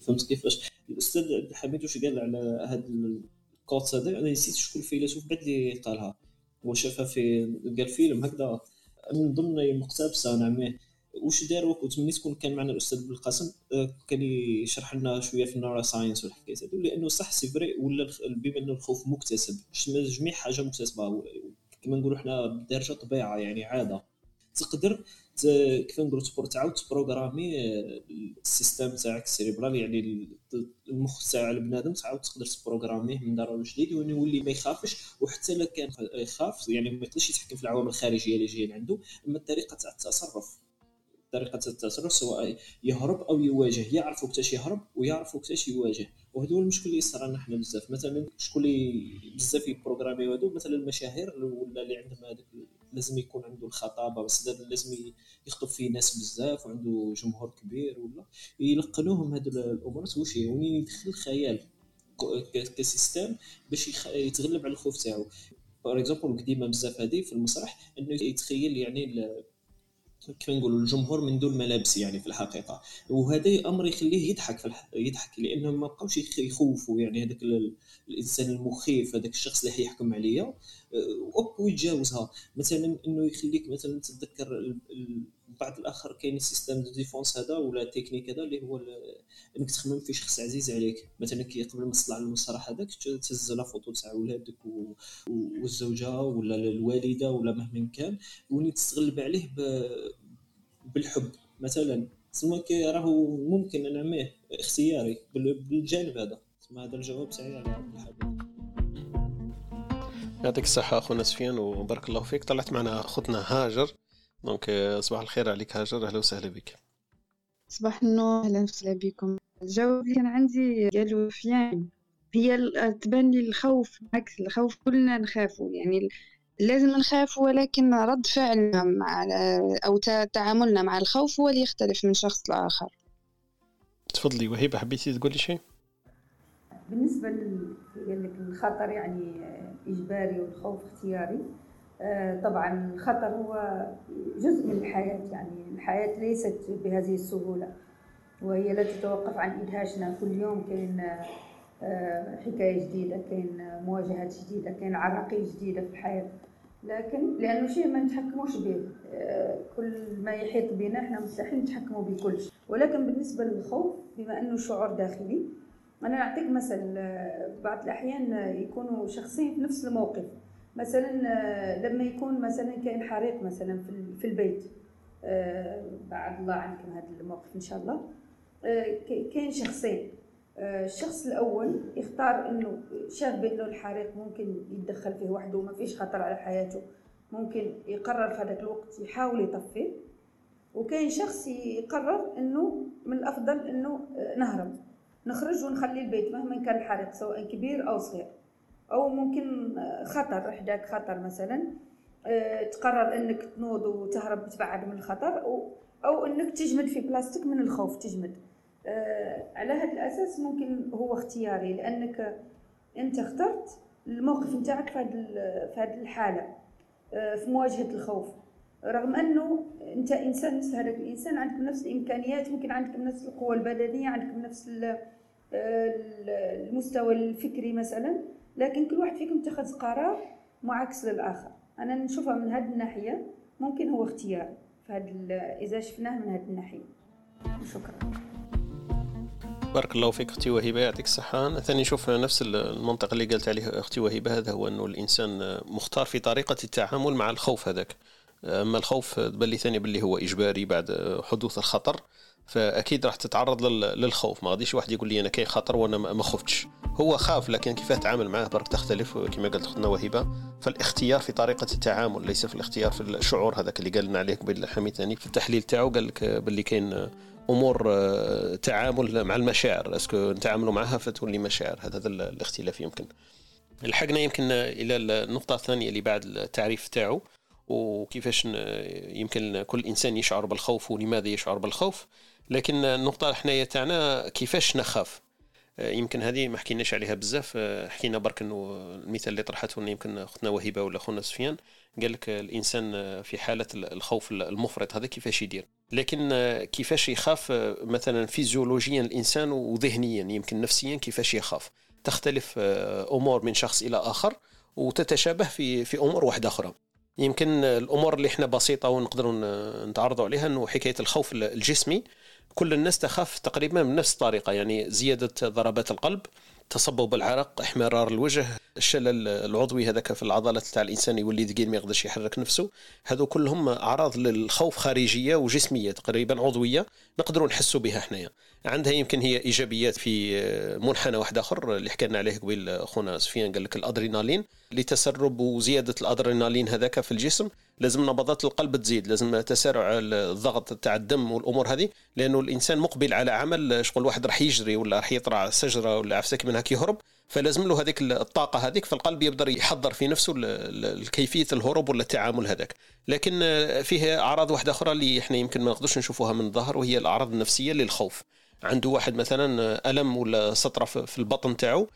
فهمت كيفاش؟ الأستاذ عبد الحميد واش قال على هذا الكوت هذا؟ أنا نسيت شكون الفيلسوف بعد اللي قالها. هو شافها في قال فيلم هكذا. من ضمن مقتبسه نعم. واش دار وقت؟ ملي تكون كان معنا الأستاذ بالقاسم آه، كان يشرح لنا شوية في ال neuroscience والحكايات هذو لأنه صح c'est vrai ولا بما أنه الخوف مكتسب. جميع حاجة مكتسبة. كما نقولوا إحنا بالدارجه طبيعة يعني عادة. تقدر كيف نقولوا تعاود تبروغرامي آه، ال système تاعك ال cérébral يعني المخ تاع البنادم تعاود تقدر تبروغراميه من دار جديد ويولي ما يخافش وحتى لو كان يخاف يعني ما يقدرش يتحكم في العوامل الخارجية اللي جايين عنده أما الطريقة تاع التصرف. طريقه التصرف سواء يهرب أو يواجه يعرف وقتاش يهرب ويعرف وقتاش يواجه. وهذا هو المشكل اللي صار لنا حنا بزاف. مثلا شكون اللي بزاف يبروغرامي هذو مثلا المشاهير ولا اللي عندهم هذاك لازم يكون عنده الخطابة بس لازم يخطب فيه ناس بزاف وعنده جمهور كبير ولا يلقنوهم هذو الأمور. واش وين يدخل الخيال ك système باش يتغلب على الخوف تاعو. par exemple قديمة بزاف هذه في المسرح أنه يتخيل يعني كيف نقولوا الجمهور من دون ملابس يعني في الحقيقة. وهذا أمر يخليه يضحك في الح... يضحك لأنه ما بقاوش يخوفوا يعني هذاك الإنسان المخيف هذاك الشخص اللي حيحكم عليا. أه، ويتجاوزها. مثلا إنه يخليك مثلا تتذكر بعد الآخر كاين système de défense هذا ولا تكنيك هذا اللي هو إنك تخمم في شخص عزيز عليك. مثلا كي قبل ما تطلع للمسرح هذاك تهز la photo تاع ولادك والزوجة ولا الوالدة ولا مهما كان وني تستغلب عليه بالحب. مثلا تسمى راهو ممكن نعميه اختياري بالجانب هذا. تسمى هذا الجواب تاعي على الحب يعطيك الصحة أخونا سفيان وبارك الله فيك. طلعت معنا أختنا هاجر. دونك صباح الخير عليك هاجر أهلا وسهلا بك. صباح النور أهلا وسهلا بكم. الجواب اللي كان عندي قالوا فيان هي تبان لي الخوف عكس الخوف كلنا نخافوا يعني لازم نخاف ولكن رد فعلنا مع أو تعاملنا مع الخوف هو اللي يختلف من شخص لآخر. تفضلي وهيبة حبيتي تقولي شيء؟ بالنسبة للخطر يعني إجباري والخوف اختياري. طبعا الخطر هو جزء من الحياة يعني الحياة ليست بهذه السهولة وهي لا تتوقف عن إدهاشنا كل يوم كاين آه، حكاية جديدة كاين مواجهات جديدة كاين عراقيل جديدة في الحياة. لكن لأنه شيء ما نتحكموش به آه، كل ما يحيط بنا إحنا مستحيل نتحكموا بكل شيء. ولكن بالنسبة للخوف بما أنه شعور داخلي أنا أعطيك مثل بعض الأحيان يكونوا شخصين في نفس الموقف. مثلا آه، لما يكون مثلا كاين حريق مثلا في البيت آه، بعد الله عنكم هذا الموقف إن شاء الله. آه، كاين شخصين. الشخص الأول يختار إنه شاف بأنه الحريق ممكن يتدخل فيه وحده وما فيش خطر على حياته ممكن يقرر في هذاك الوقت يحاول يطفيه. وكاين شخص يقرر إنه من الأفضل إنه نهرب. نخرج ونخلي البيت مهما كان الحريق سواء كبير أو صغير. أو ممكن خطر حداك خطر مثلا آه، تقرر إنك تنوض وتهرب تبعد من الخطر أو إنك تجمد في بلاستيك من الخوف تجمد. آه، على هذا الأساس ممكن هو اختياري لأنك أنت اخترت الموقف نتاعك في هذه الحالة آه، في مواجهة الخوف. رغم أنه أنت إنسان مثل هذاك الإنسان عندك نفس الإمكانيات ممكن عندك نفس القوة البدنية عندك نفس المستوى الفكري مثلا. لكن كل واحد فيكم اتخذ قرار معاكس للآخر. أنا نشوفها من هذه الناحية ممكن هو اختيار. فهاد إذا شفناه من هذه الناحية. شكرا. بارك الله فيك أختي وهبه يعطيك الصحة. أنا ثاني نشوف نفس المنطق اللي قالت عليه أختي وهبه هذا هو أنه الإنسان مختار في طريقة التعامل مع الخوف هذاك. أما الخوف تبان لي ثاني باللي هو إجباري بعد حدوث الخطر فأكيد راح تتعرض للخوف. ما غاديش واحد يقول لي أنا كاين خطر وأنا ما خفتش. هو خاف لكن كيف تعامل معاه برك تختلف كما قالت اختنا وهبه فالاختيار في طريقة التعامل ليس في الاختيار في الشعور هذاك اللي قال لنا عليه قبل حميد ثاني. في التحليل تاعو قال لك باللي كاين أمور آه، تعامل مع المشاعر. اسكو نتعاملوا معها فتولي مشاعر. هذا الاختلاف يمكن. لحقنا يمكن إلى النقطة الثانية اللي بعد التعريف تاعو وكيفاش يمكن كل إنسان يشعر بالخوف ولماذا يشعر بالخوف. لكن النقطة حنايا تاعنا كيفاش نخاف؟ يمكن هذه ما حكيناش عليها بزاف. آه، حكينا برك إنه المثال اللي طرحته يمكن أختنا وهبه ولا خونا سفيان قال لك الإنسان في حالة الخوف المفرط هذا كيفاش يدير؟ لكن كيفاش يخاف؟ مثلا فيزيولوجيا الإنسان وذهنيا يمكن نفسيا كيفاش يخاف؟ تختلف أمور من شخص إلى آخر وتتشابه في في أمور واحدة أخرى. يمكن الأمور اللي إحنا بسيطة ونقدروا نتعرضوا عليها إنه حكاية الخوف الجسمي. كل الناس تخاف تقريبا من نفس الطريقة يعني زيادة ضربات القلب تصبب العرق احمرار الوجه الشلل العضوي هذاك في العضلات تاع الإنسان يولي ثقيل ما يقدرش يحرك نفسه. هذو كلهم أعراض للخوف خارجية وجسمية تقريبا عضوية نقدروا نحسوا بها حنايا. عندها يمكن هي إيجابيات في منحنى واحد آخر اللي حكينا عليه قبيل خونا سفيان قال لك الأدرينالين. لتسرب وزيادة الأدرينالين هذاك في الجسم لازم نبضات القلب تزيد لازم تسارع الضغط تاع الدم والأمور هذه لأنه الإنسان مقبل على عمل شغل واحد راح يجري ولا راح يطلع شجره ولا عفسك من هيك يهرب فلازم له هذيك الطاقة هذيك فالقلب يقدر يحضر في نفسه كيفيه الهروب ولا التعامل هذاك. لكن فيه أعراض واحدة أخرى اللي إحنا يمكن ما نقدرش نشوفوها من الظهر وهي الأعراض النفسية للخوف. عنده واحد مثلا ألم ولا سطرة في البطن تاعو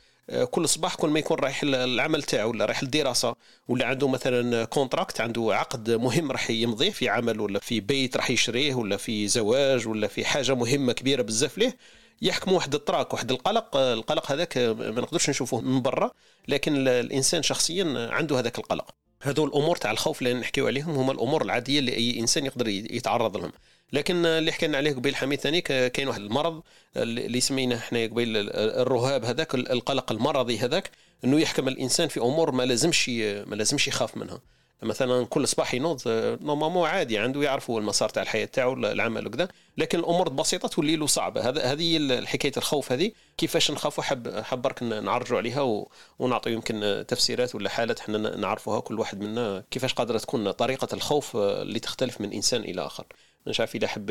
كل صباح كل ما يكون رايح العمل تاعو ولا رايح الدراسه ولا عنده مثلا contrat عنده عقد مهم راح يمضيه في عمل ولا في بيت راح يشريه ولا في زواج ولا في حاجة مهمة كبيرة بزاف ليه يحكم واحد ال trac واحد القلق. القلق هذاك ما نقدرش نشوفوه من برا لكن الإنسان شخصيا عنده هذاك القلق. هذو الأمور تاع الخوف اللي نحكيو عليهم هما الأمور العادية اللي أي إنسان يقدر يتعرض لهم. لكن اللي حكينا عليه قبيل حميد ثاني كاين واحد المرض اللي سميناه إحنا قبيل الرهاب هذاك القلق المرضي هذاك إنه يحكم الإنسان في أمور ما لازمش ما لازمش يخاف منها. مثلا كل صباح ينوض نورمالمون عادي عنده يعرف هو المسار تاع الحياة تاعو العمل وكذا. لكن الأمور البسيطة تولي له صعبة. هذا هذه حكايه الخوف هذه. كيفاش نخافوا حب حب برك نعرجوا عليها ونعطي يمكن تفسيرات ولا حالات إحنا نعرفوها كل واحد منا كيفاش قادرة تكون طريقة الخوف اللي تختلف من إنسان إلى آخر. مش عارف اذا حب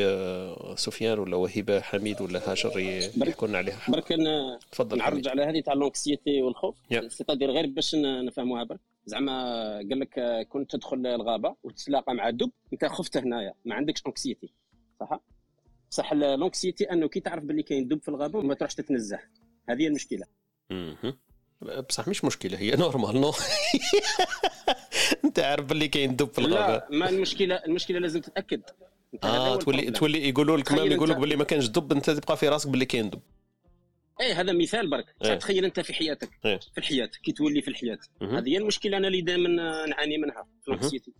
سفيان ولا وهبه حميد ولا هاجر يحكوا لنا عليها برك تفضل نعرج على هذه تاع l'anxiété والخوف. c'est-à-dire غير باش نفهموها برك. زعما قال لك كنت تدخل الغابة وتتلاقى مع دب انت خفت هنايا ما عندكش anxiété صح؟ صح l'anxiété انه كي تعرف باللي كاين دب في الغابة ما تروحش تتنزه. هذه هي المشكلة. بصح مش مشكلة هي normal non انت عارف باللي كاين دب في الغابة. لا ما المشكلة المشكلة لازم تتأكد. آه تولي تولي يقولوا لك يقولوا لك باللي ما كانش دب انت تبقى في راسك باللي كاين دب. إيه هذا مثال برك. إيه. تخيل أنت في حياتك. إيه. في الحياة كي تولي في الحياة. هذه هي المشكلة أنا اللي دائما نعاني منها في نفسيتي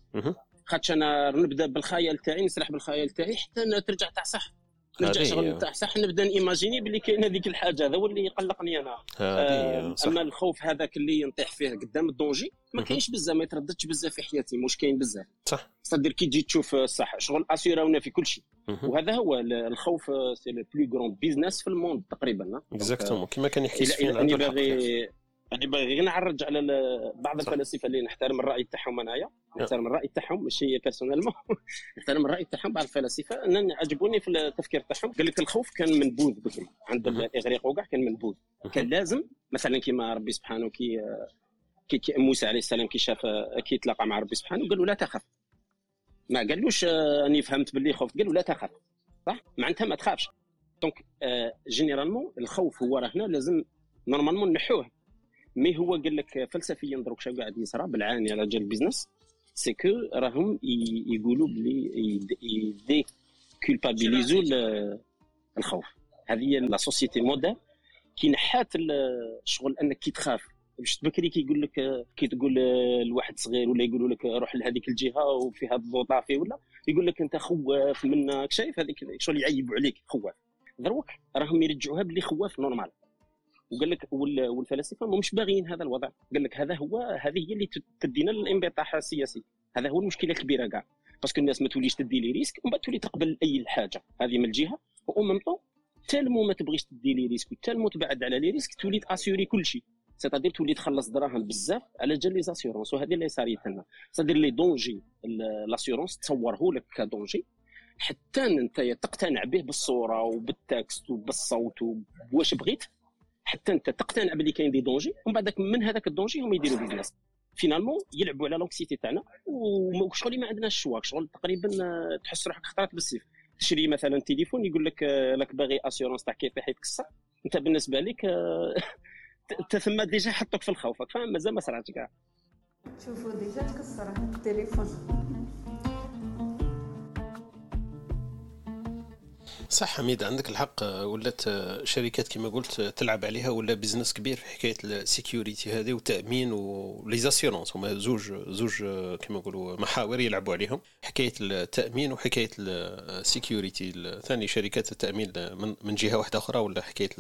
خاطش أنا نبدأ بالخيال تاعي نسرح بالخيال تاعي حتى ترجع تاع صح. نرجع شغل تاع صح نبدا نيماجيني باللي كاين هذيك الحاجة هذا هو اللي يقلقني أنا آه أما الخوف هذاك اللي نطيح فيه قدام ال danger ما كاينش بزاف ما يترددش بزاف في حياتي مش كاين بزاف. صح. صدر كي تجي تشوف صح شغل اسيرونا في كل شيء. وهذا هو الخوف c'est le plus grand business في ال monde تقريبا exactement كما كان يحكي سفيان باغي يعني باغي غير نعرج على بعض الفلاسفة اللي نحترم الرأي تاعهم أنايا. نحترم الرأي تاعهم ماشي personnellement نحترم الرأي تاعهم بعض الفلاسفة. ان عجبوني في التفكير تاعهم قال لك الخوف كان منبوذ بكري عند الاغريق وكاع كان منبوذ. كان لازم مثلا كيما ربي سبحانه كي كي موسى عليه السلام كي شاف كي تلاقى مع ربي سبحانه قال له لا تخف ما قالوش أني فهمت باللي خفت قال له لا تخف صح؟ معناتها ما تخافش. donc généralement الخوف هو راه هنا لازم normalement نحوه. mais هو قال لك فلسفيا دروك شنو قاعد يصرى بالعاني على جال ال business c'est que راهم يقولوا بلي يديكولبابيليزو الخوف. هذه هي la société moderne كي نحات الشغل أنك كي تخاف. باش بكري كيقول لك كي تقول لواحد صغير ولا يقولوا لك روح لهذيك الجهة وفيها الضوء طافي ولا يقول لك أنت خواف منك شايف هذيك شغل يعيبوا عليك خواف دروك راهم يرجعوها باللي خواف normal وقال لك والفلاسفة مش باغيين هذا الوضع. قال لك هذا هو هذه هي اللي تدينا للانبطاح السياسي. هذا هو المشكلة الكبيرة كاع. parce que الناس ما توليش تدي les risques ومن بعد تولي تقبل أي حاجة. هذه من الجهة. ومن طون tellement ما تبغيش تدي les risques و tellement تبعد على les risques تولي ت assurer كل شيء. c'est-à-dire تولي تخلص دراهم بزاف على جال les assurances وهذه اللي صارت لنا c'est-à-dire les dangers l'assurance تصوره لك ك danger. حتى أنت تقتنع به بالصورة وبال texte وبالصوت وواش بغيت. حتى أنت تقتنع باللي كاين des dangers ومن بعد من هذاك ال danger هما يديروا business finalement يلعبوا على l'anxiété تاعنا وشغل ما عندناش ال choix شغل تقريبا تحس روحك خطرات بالسيف. تشري مثلا تليفون يقول لك لك باغي assurance تاع كيف يتكسر. أنت بالنسبة لك أنت ثم déjà حطوك في الخوف فاهم؟ مازال ما صراتش كاع. شوفوا déjà تكسر التليفون. صح حميد عندك الحق. ولات شركات كما قلت تلعب عليها ولا بزنس كبير في حكاية ال sécurité هذه وتأمين و les assurances هما زوج زوج كما نقولوا محاور يلعبوا عليهم. حكاية التأمين وحكاية ال sécurité. ثاني شركات التأمين من جهة واحدة أخرى ولا حكاية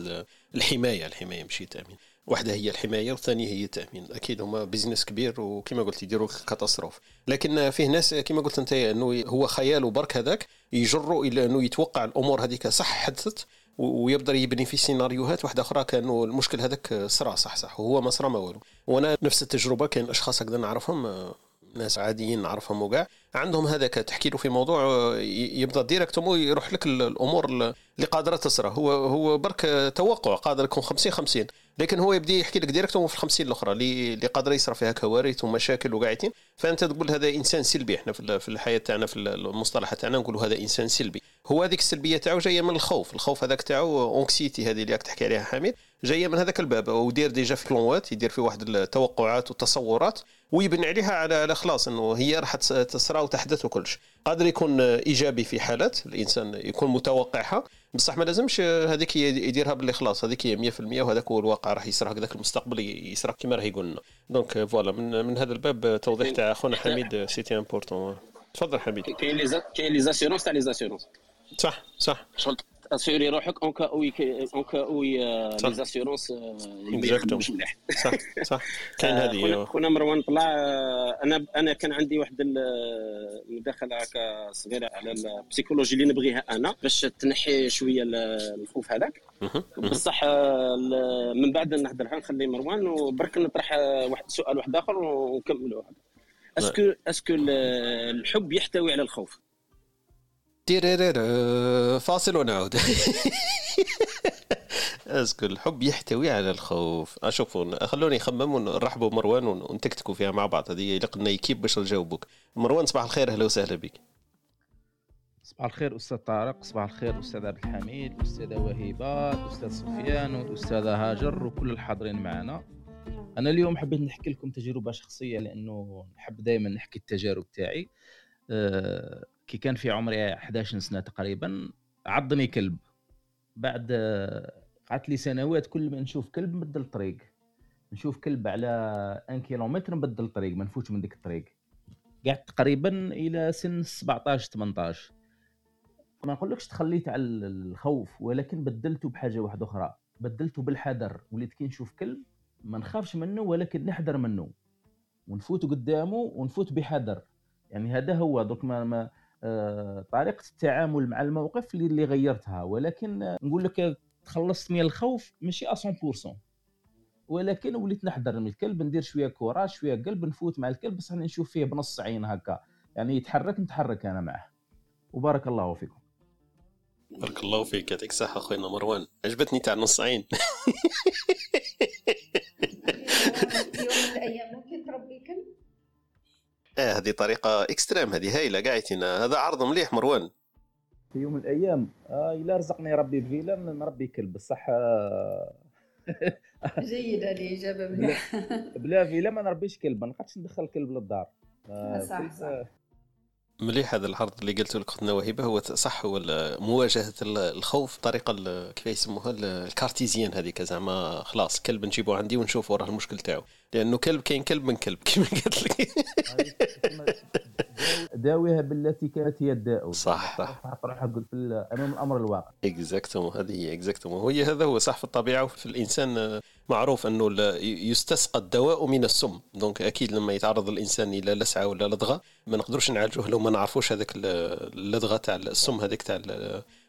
الحماية. الحماية ماشي التامين واحدة هي الحماية والثانية هي التأمين. أكيد هما بزنس كبير وكما قلت يديروا catastrophe. لكن فيه ناس كما قلت أنت أنه هو خياله برك هذاك يجروا إلى أنه يتوقع الأمور هذيك صح حدثت ويبدأ يبني في سيناريوهات واحدة أخرى كأنه المشكل هذاك صرا صح صح وهو ما صرا ما والو. وأنا نفس التجربة كاين أشخاص هكذا نعرفهم ناس عاديين نعرفهم وكاع عندهم هذاك تحكي له في موضوع يبدأ directement يروح لك الأمور اللي قادرة تصرى هو هو برك توقع قادر يكون 50 50 لكن هو يبدا يحكي لك directement في ال 50 الأخرى اللي قادره يصرى فيها كوارث ومشاكل وقاعدين. فأنت تقول هذا إنسان سلبي إحنا في الحياة تاعنا في المصطلحات تاعنا نقولوا هذا إنسان سلبي. هو هذيك السلبية تاعو جاية من الخوف. الخوف هذاك تاعو anxiété هذه اللي راك تحكي عليها حميد جاية من هذاك الباب. ودير déjà في يدير في واحد التوقعات والتصورات. ويبني عليها على على خلاص إنه هي راح تصرى وتحدث وكلش قادر يكون إيجابي في حالات الإنسان يكون متوقعها. بصح ما لازمش هذيك يديرها باللي خلاص هذيك هي 100% وهذاك هو الواقع راح يصرى هكذاك المستقبل يصرى كما راه يقول لنا donc voilà من, من هذا الباب توضيح تاع اخونا حميد c'était important. تفضل حميد. كاين les كاين les assurances تاع les assurances صح صح. شغل ت assurer روحك en cas où en cas où les assurances مش مليح صح صح كاين هذه خونا مروان طلع أنا أنا كان عندي واحد المداخلة هكا صغيرة على ال psychologie اللي نبغيها أنا باش تنحي شوية الخوف هذاك. بصح من بعد نهضرها نخلي مروان وبرك نطرح واحد سؤال واحد آخر ونكملوا est-ce que est-ce que الحب يحتوي على الخوف؟ فاصل ونعود est-ce que الحب يحتوي على الخوف اشوفوا خلوني نخمم ونرحبوا مروان ونتكتكوا فيها مع بعض هذه لقنا équipe باش نجاوبوك مروان صباح الخير أهلا وسهلا بك صباح الخير أستاذ طارق صباح الخير أستاذ عبد الحميد الاستاذه وهبه الاستاذ سفيان والاستاذه هاجر وكل الحاضرين معنا أنا اليوم حبيت نحكي لكم تجربه شخصيه لأنه نحب دائما نحكي التجارب تاعي كي كان في عمري 11 سنة تقريبا عضني كلب. بعد قعدت لي سنوات كل ما نشوف كلب نبدل الطريق نشوف كلب على 1 كيلومتر نبدل الطريق ما نفوتش من ديك الطريق. قعدت تقريبا إلى سن 17 18 ما نقولكش تخليت على الخوف ولكن بدلته بحاجة واحدة أخرى. بدلته بالحذر. وليت كي نشوف كلب ما نخافش منه ولكن نحذر منه. ونفوت قدامه ونفوت بحذر. يعني هذا هو دوك ما, ما طريقة التعامل مع الموقف اللي, اللي غيرتها. ولكن نقول لك تخلصت من الخوف ماشي 100% ولكن وليت نحذر من الكلب ندير شوية courage شوية قلب نفوت مع الكلب بصح نشوف فيه بنص عين هكا. يعني يتحرك نتحرك أنا معه. وبارك الله فيكم. بارك الله فيك يعطيك الصحة أخوينا مروان عجبتني تاع نص عين. يوم من الأيام ممكن تربي كلب؟ آه هذه طريقة extrême هذه هايلة قاعدتنا. هذا عرض مليح مروان. في يوم من الأيام. آه إلا رزقني ربي بفيلا نربي كلب بصح آه. جيدة الإجابة مليح بلا فيلا ما نربيش كلب ما نقدرش ندخل كلب للدار. صح صح. مليح هذا العرض اللي قلته لك اختنا وهبه هو صح هو مواجهة الخوف بطريقة كيف يسموها الكارتيزيان هذيك. زعما خلاص كلب نجيبه عندي ونشوف وراه المشكل تاعو. لأنه كلب كاين كلب من كلب كما قلت لك. داويها بالتي كانت هي الداء. صح. صح راح أقول في امام الأمر الواقع. exactement هذه هي exactement هي هذا هو صح في الطبيعة وفي الإنسان معروف أنه يستسقى الدواء من السم. donc أكيد لما يتعرض الإنسان إلى لسعة ولا لدغه ما نقدروش نعالجوه لو ما نعرفوش هذاك اللدغه تاع السم هذيك تاع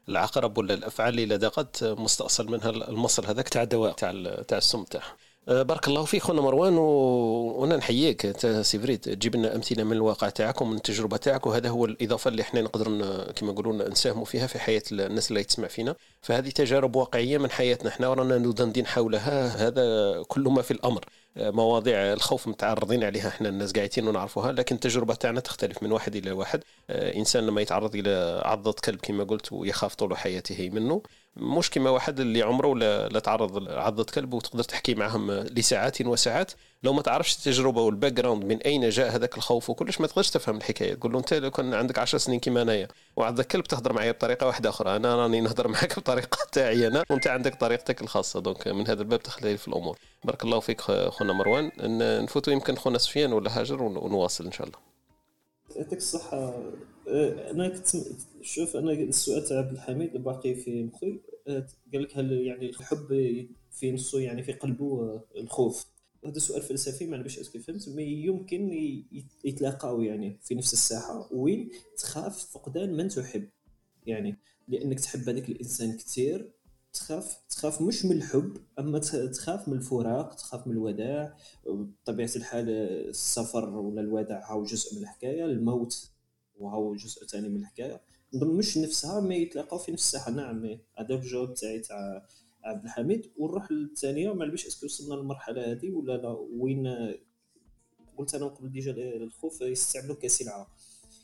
العقرب ولا الأفعى اللي لدغت نستأصل منها المصل هذاك تاع الدواء تاع تاع السم تاعها بارك الله فيك. خونا مروان. وأنا نحييك. أنت سي تجيب لنا أمثلة من الواقع تاعك ومن التجربة تاعك وهذا هو الإضافة اللي إحنا نقدر كما يقولون نساهموا فيها في حياة الناس اللي تسمع فينا. فهذه تجارب واقعية من حياتنا إحنا ورانا ندندن حولها. هذا كل ما في الأمر. أه، مواضيع الخوف متعرضين عليها إحنا الناس قاعدين ونعرفوها لكن التجربة تاعنا تختلف من واحد إلى واحد. أه، إنسان لما يتعرض إلى عضة كلب كما قلت ويخاف طول حياته منه. مش كما واحد اللي عمره ولا لا تعرض لعضة كلب وتقدر تحكي معهم لساعات وساعات. لو ما تعرفش التجربة وال background من أين جاء هذاك الخوف وكلش ما تقدرش تفهم الحكاية. تقول له أنت لو كان عندك 10 سنين كيما أنايا وعندك كلب تهضر معايا بطريقة واحدة أخرى أنا راني نهضر معك بطريقة تاعي أنا وأنت عندك طريقتك الخاصة. donc من هذا الباب تخلي في الأمور. بارك الله فيك خونا مروان. نفوتوا يمكن خونا سفيان ولا هاجر ونواصل إن شاء الله. يعطيك الصحة. أه، أنا كنت شوف أنا السؤال تاع عبد الحميد باقي في مخي. أه، قال لك هل يعني الحب في نصه يعني في قلبه الخوف؟ هذا سؤال فلسفي ما باش est-ce que فهمت؟ mais يمكن يتلاقاو يعني في نفس الساحة. وين تخاف فقدان من تحب؟ يعني لأنك تحب هذاك الإنسان كثير تخاف تخاف مش من الحب أما تخاف من الفراق تخاف من الوداع. بطبيعة الحال السفر ولا الوداع هو جزء من الحكاية الموت وهو جزء ثاني من الحكاية. نظن مش نفسها ما يتلاقاو في نفس الساحه نعم هذا الجواب تاعي تاع عبد الحميد. ونروح للثانية. ما علمش اسكو وصلنا للمرحلة هذه ولا لا؟ وين؟ قلت أنا قبل ديجا الخوف يستعملوه كسلعة.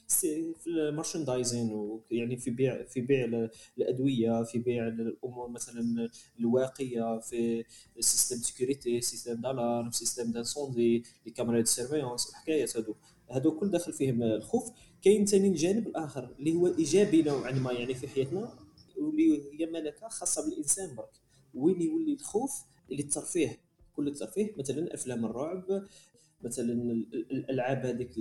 في ال merchandising يعني في بيع في بيع الأدوية في بيع الأمور مثلا الواقية في système sécurité système d'alarme système d'incendie les caméras surveillance الحكايات هادو. هادو كل داخل فيهم الخوف. كاين ثاني الجانب الآخر اللي هو إيجابي نوعا ما يعني في حياتنا واللي هي ملكة خاصة بالإنسان برك. وين يولي الخوف؟ للترفيه كل الترفيه. مثلا أفلام الرعب مثلا الألعاب هذيك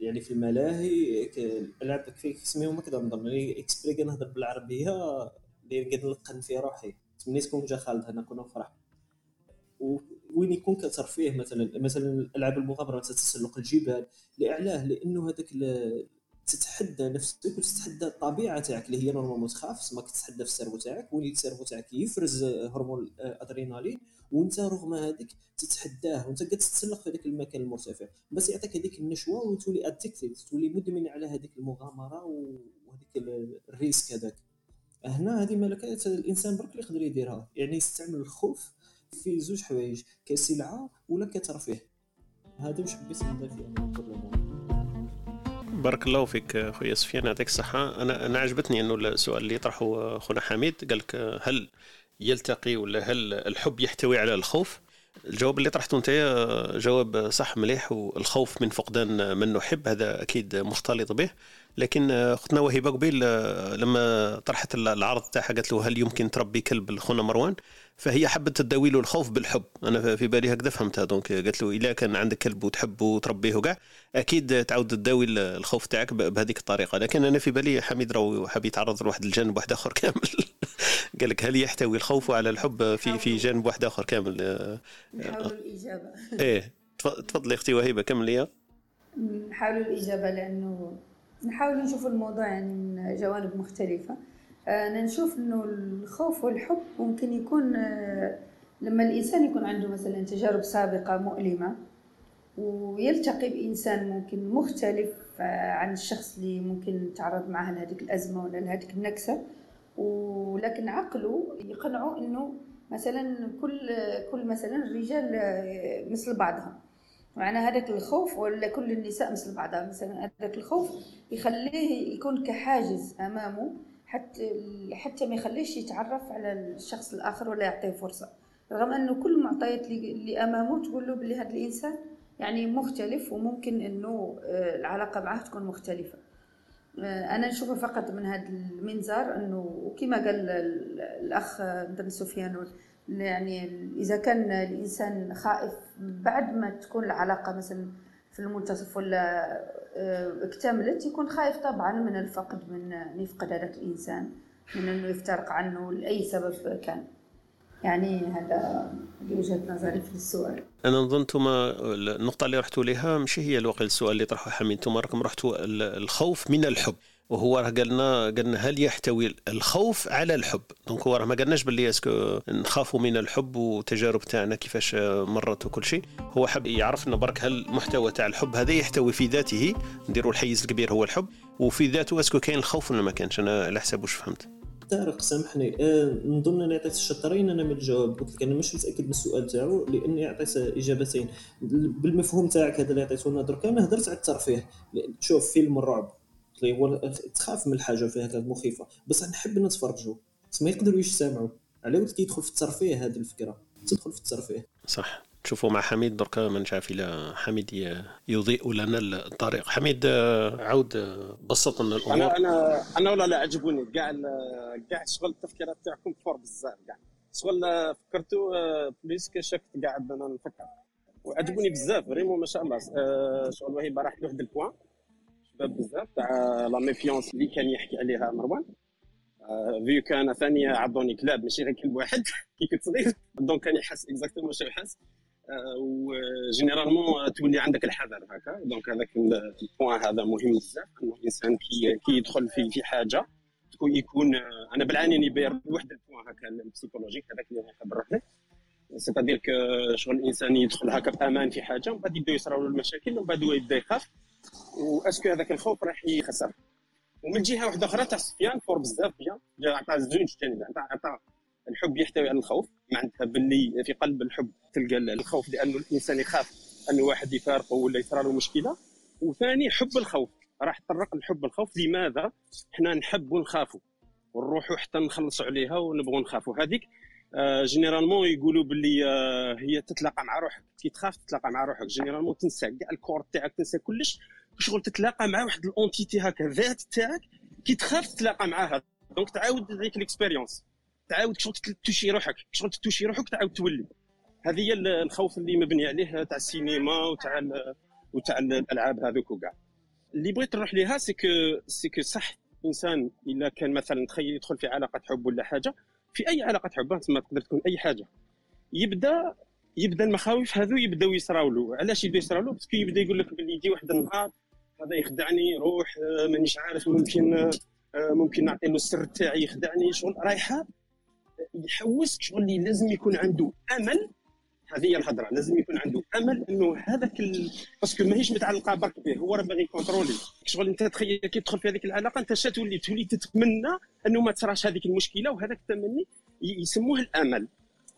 يعني في الملاهي الألعاب كيف يسميهم هكذا نظن exprès كنهضر بالعربية اللي كنلقن في روحي. تمنيت تكون جا خالد هنا كنا نفرح وين يكون كترفيه مثلا مثلا ألعاب المغامرة تسلق الجبال لأعلاه لأنه هذاك تتحدى نفسك وتتحدى الطبيعه تاعك اللي هي normalement تخاف ما كتتحدى في ال cerveau تاعك ولي ال cerveau تاعك يفرز هرمون الأدرينالين وأنت رغم هذيك تتحداه وأنت قاعد تتسلق في هذاك المكان المرتفع. بس يعطيك هذيك النشوة وتولي addictif تولي مدمن على هذيك المغامرة وهذيك ال risque هذاك. هنا هذه ملكات الإنسان برك اللي يقدر يديرها. يعني يستعمل الخوف في زوج حوايج كسلعة ولا كترفيه. هذا واش حبيت نضيف بارك الله فيك خويا سفيان يعطيك الصحة. أنا أنا عجبتني أنه السؤال اللي يطرحه خونا حميد قال لك هل يلتقي ولا هل الحب يحتوي على الخوف؟ الجواب اللي طرحته أنت جواب صح مليح والخوف من فقدان من نحب هذا أكيد مختلط به. لكن اختنا وهبه قبيل لما طرحت العرض تاعها قالت له هل يمكن تربي كلب لخونا مروان؟ فهي حبت تداوي له الخوف بالحب. أنا في بالي هكذا فهمتها. دونك قالت له اذا كان عندك كلب وتحبه وتربيه وكاع أكيد تعاود تداوي الخوف تاعك بهذيك الطريقة. لكن أنا في بالي حميد راهو حاب يتعرض لواحد الجانب واحد آخر كامل. قال لك هل يحتوي الخوف على الحب في في جانب واحد آخر كامل؟ نحاول الإجابة. إيه. تفضلي أختي وهيبة كملي نحاول الإجابة لأنه نحاول نشوف الموضوع يعني من جوانب مختلفة. أنا نشوف إنه الخوف والحب ممكن يكون آه، لما الإنسان يكون عنده مثلا تجارب سابقة مؤلمة ويلتقي بإنسان ممكن مختلف آه، عن الشخص اللي ممكن تعرض معه لهذيك الأزمة ولا لهذيك النكسة. ولكن عقله يقنعه إنه مثلا كل كل مثلا الرجال آه، مثل بعضها معنى هذاك الخوف ولا كل النساء مثل بعضها مثلا هذاك الخوف يخليه يكون كحاجز أمامه حتى حتى ما يخليش يتعرف على الشخص الآخر ولا يعطيه فرصة. رغم أنه كل المعطيات اللي أمامه تقول له بلي هذا الإنسان يعني مختلف وممكن أنه آه، العلاقة معه تكون مختلفة. آه، أنا نشوفه فقط من هذا المنظار أنه وكما قال الأخ بن سفيان يعني إذا كان الإنسان خائف بعد ما تكون العلاقة مثلا في المنتصف ولا اكتملت يكون خايف طبعا من الفقد من ان يفقد هذاك الإنسان من إنه يفترق عنه لأي سبب كان. يعني هذا وجهة نظري في السؤال. أنا نظن أنتم النقطة اللي رحتوا لها ماشي هي الوقت السؤال اللي طرحه حميد. أنتم راكم رحتوا الخوف من الحب. وهو راه قالنا قالنا هل يحتوي الخوف على الحب؟ donc هو راه ما قالناش باللي est-ce que نخافوا من الحب وتجارب تاعنا كيفاش مرت وكل شيء. هو حب يعرف انه برك هل المحتوى تاع الحب هذا يحتوي في ذاته نديروا الحيز الكبير هو الحب وفي ذاته est-ce que كاين الخوف ولا ما كانش أنا على حسب واش فهمت. طارق سامحني. أه نظن اني عطيت الشطرين أنا من الجواب. قلت لك أنا مش متأكد من السؤال تاعو لأني عطيت إجابتين. بالمفهوم تاعك هذا اللي عطيته لنا درك أنا هضرت على الترفيه. شوف فيلم الرعب هو تخاف من الحاجة فيها كانت مخيفه بصح نحب نتفرجوا ما يقدروا يسمعوا على ود كيدخل في الترفيه هذه الفكرة. تدخل في الترفيه. صح. تشوفوا مع حميد دركا ما نعرف إلى حميد يضيء لنا الطريق. حميد عاود بسط لنا الأمور. أنا أنا أنا ولا لا عجبوني. كاع كاع شغل التفكيرات تاعكم فور بزاف كاع شغل فكرتوا plus que ce que كنت كاع أنا نفكر وعجبوني بزاف vraiment ما شاء الله. شغل وهي راحت لواحد ال point. شباب بزاف تاع la méfiance اللي كان يحكي عليها مروان. فيو كان ثاني عضوني كلاب ماشي غير كلب واحد كي كنت صغير. donc كان يحس exactement واش يحس. و généralement تولي عندك الحذر هكا. donc هذاك ال point هذا مهم بزاف إنه الإنسان كي كي يدخل في في حاجة تكون يكون أنا بالعاني نبير واحد ال point هكا ال psychologique هذاك اللي نروح له c'est-à-dire que شغل الإنسان يدخل هكا بأمان في حاجة ومن بعد يبدأ يصراو له المشاكل ومن بعد يبدأ يخاف. و est-ce que هذاك الخوف راح يخسر. ومن جهة واحدة أخرى تاع سفيان fort بزاف bien عطى زوج جانب عطى الحب يحتوي على الخوف. معناتها باللي في قلب الحب تلقى الخوف لأنه الإنسان يخاف انه واحد يفارقه ولا يصرى له مشكلة. وثاني حب الخوف. راح تطرق لحب الخوف. لماذا؟ إحنا نحب ونخافوا ونروحوا حتى نخلصوا عليها ونبغوا نخافوا هذيك généralement يقولوا باللي آه هي تتلاقى مع روحك. كي تخاف تتلاقى مع روحك. généralement تنسى كاع ال corps تاعك تنسى كلش. شغل تتلاقى مع واحد ال entité هكا ذات تاعك كي تخاف تتلاقى معاها. donc تعاود هذيك ال expérience تعاود شغل تشي روحك. شغل تشي روحك تعاود تولي. هذه هي الخوف اللي مبني عليه تاع السينما وتاع وتاع الألعاب هذوك وكاع. اللي بغيت نروح ليها c'est que صح انسان إلا كان مثلا تخيل يدخل في علاقة حب ولا حاجة في أي علاقة حب تسمى تقدر تكون أي حاجة. يبدا يبدأ المخاوف هذو يبدأو يصراو له علاش يبدا يصراو له parce que يبدأ يقول لك باللي يجي واحد النهار هذا يخدعني روح آه، مانيش عارف ممكن آه، ممكن نعطي له السر تاعي يخدعني شغل رايحة يحوس شغل لازم يكون عنده أمل هذه هي الهضره لازم يكون عنده أمل إنه هذاك ال... parce que ماهيش متعلقة برك به. هو راه باغي يكونترولي. شغل أنت تخيل كي تدخل في هذيك العلاقة أنت تولي تولي تتمنى إنه ما تصراش هذيك المشكلة وهذاك التمني يسموه الأمل.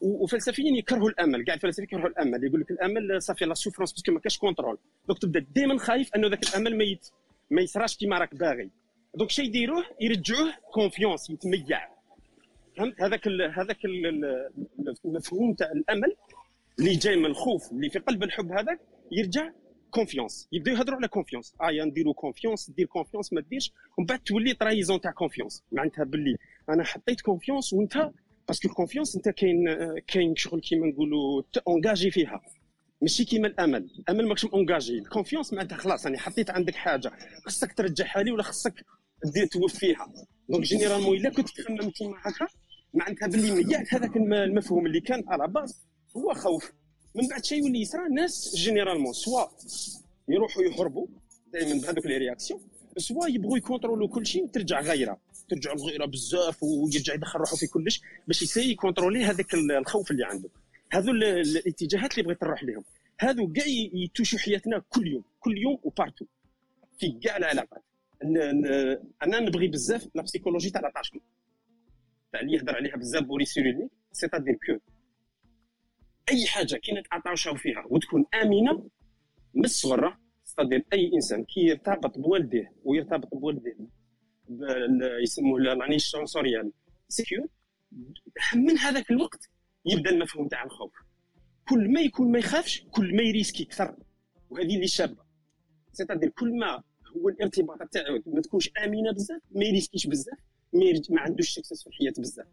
وفلسفيين يكرهوا الأمل. كاع الفلاسفة يكرهوا الأمل. يقول لك الأمل ça fait la souffrance parce que ما كاش contrôle. donc تبدا دائما خايف إنه ذاك الأمل ما يت... ما يصراش كيما راك باغي. donc شي يديروه يرجعوه confiance يتميع. فهمت؟ هذاك ال هذاك المفهوم تاع الأمل. اللي جاي من الخوف اللي في قلب الحب هذاك يرجع confiance يبداو يهضروا على confiance آه يا نديروا confiance دير confiance ما ديرش. ومن بعد تولي trahison تاع confiance معناتها باللي أنا حطيت confiance وأنت parce que ال confiance أنت كاين كاين شغل كيما نقولوا تونجاجي فيها. ماشي كيما الأمل. الأمل ماكش engagé ال confiance معناتها خلاص أنا حطيت عندك حاجة. خصك ترجعها لي ولا خصك دير توفيها donc généralement إلا كنت تخمم كيما هكا معناتها باللي ميعت هذاك المفهوم اللي كان على base هو خوف. من بعد شيء يولي يصرى الناس généralement soit يروحوا يهربوا دائما بهذوك لي رياكسيون سوا يبغوا يكونترولوا كل شيء وترجع غيره ترجع الغيره بزاف ويرجع يدخل روحه في كلش باش يسي يكونترولي هذاك الخوف اللي عنده هذو الاتجاهات اللي بغيت نروح لهم هذو كاع يتوشوا حياتنا كل يوم كل يوم و partout في كاع العلاقات. أنا نبغي بزاف la psychologie تاع l'attachement تاع اللي يهضر عليها بزاف بوريس سيرولنيك c'est-à-dire que أي حاجة كي نتاتاشاو فيها وتكون آمنة من الصغر c'est-à-dire أي إنسان كي يرتبط بوالديه ويرتبط بوالديه يسموه la niche sensorielle sécure من هذاك الوقت يبدأ المفهوم تاع الخوف. كل ما يكون ما يخافش كل ما يريسكي أكثر وهذه اللي شابة. c'est-à-dire كل ما هو الارتباط تاعو ما تكونش آمنة بزاف ما يريسكيش بزاف ما. ما عندوش success في الحياة بزاف.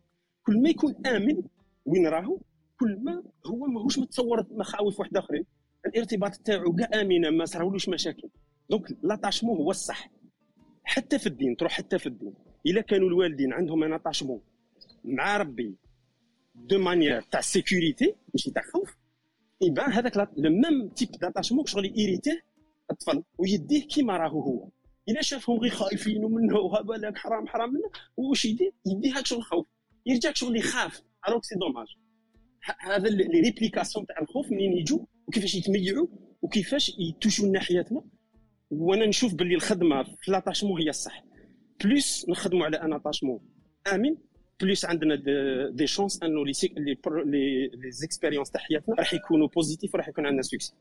كل ما يكون آمن وين راهو كل ما هو ماهوش متصور مخاوف واحد آخرين. الارتباط تاعو كاع آمنة ما صراولوش مشاكل. donc l'attachement هو الصح. حتى في الدين تروح حتى في الدين. إلا كانوا الوالدين عندهم un attachement مع ربي de manière تاع sécurité ماشي تاع خوف يبان هذاك le même type d'attachement شغل يريتيه الطفل ويديه كيما راهو هو. إلا شافهم غير خايفين منه وهبالك حرام حرام منه واش يدير؟ يديه هاك شغل الخوف يرجع شغل يخاف. alors c'est dommage هذا les réplications تاع الخوف منين يجوا وكيفاش يتميعوا وكيفاش يتوشوا ناحيتنا وأنا نشوف باللي الخدمة في l'attachement هي الصح. plus نخدموا على un attachement آمن plus عندنا des chances أنه les les les expériences تاع حياتنا راح يكونوا positives وراح يكون عندنا succès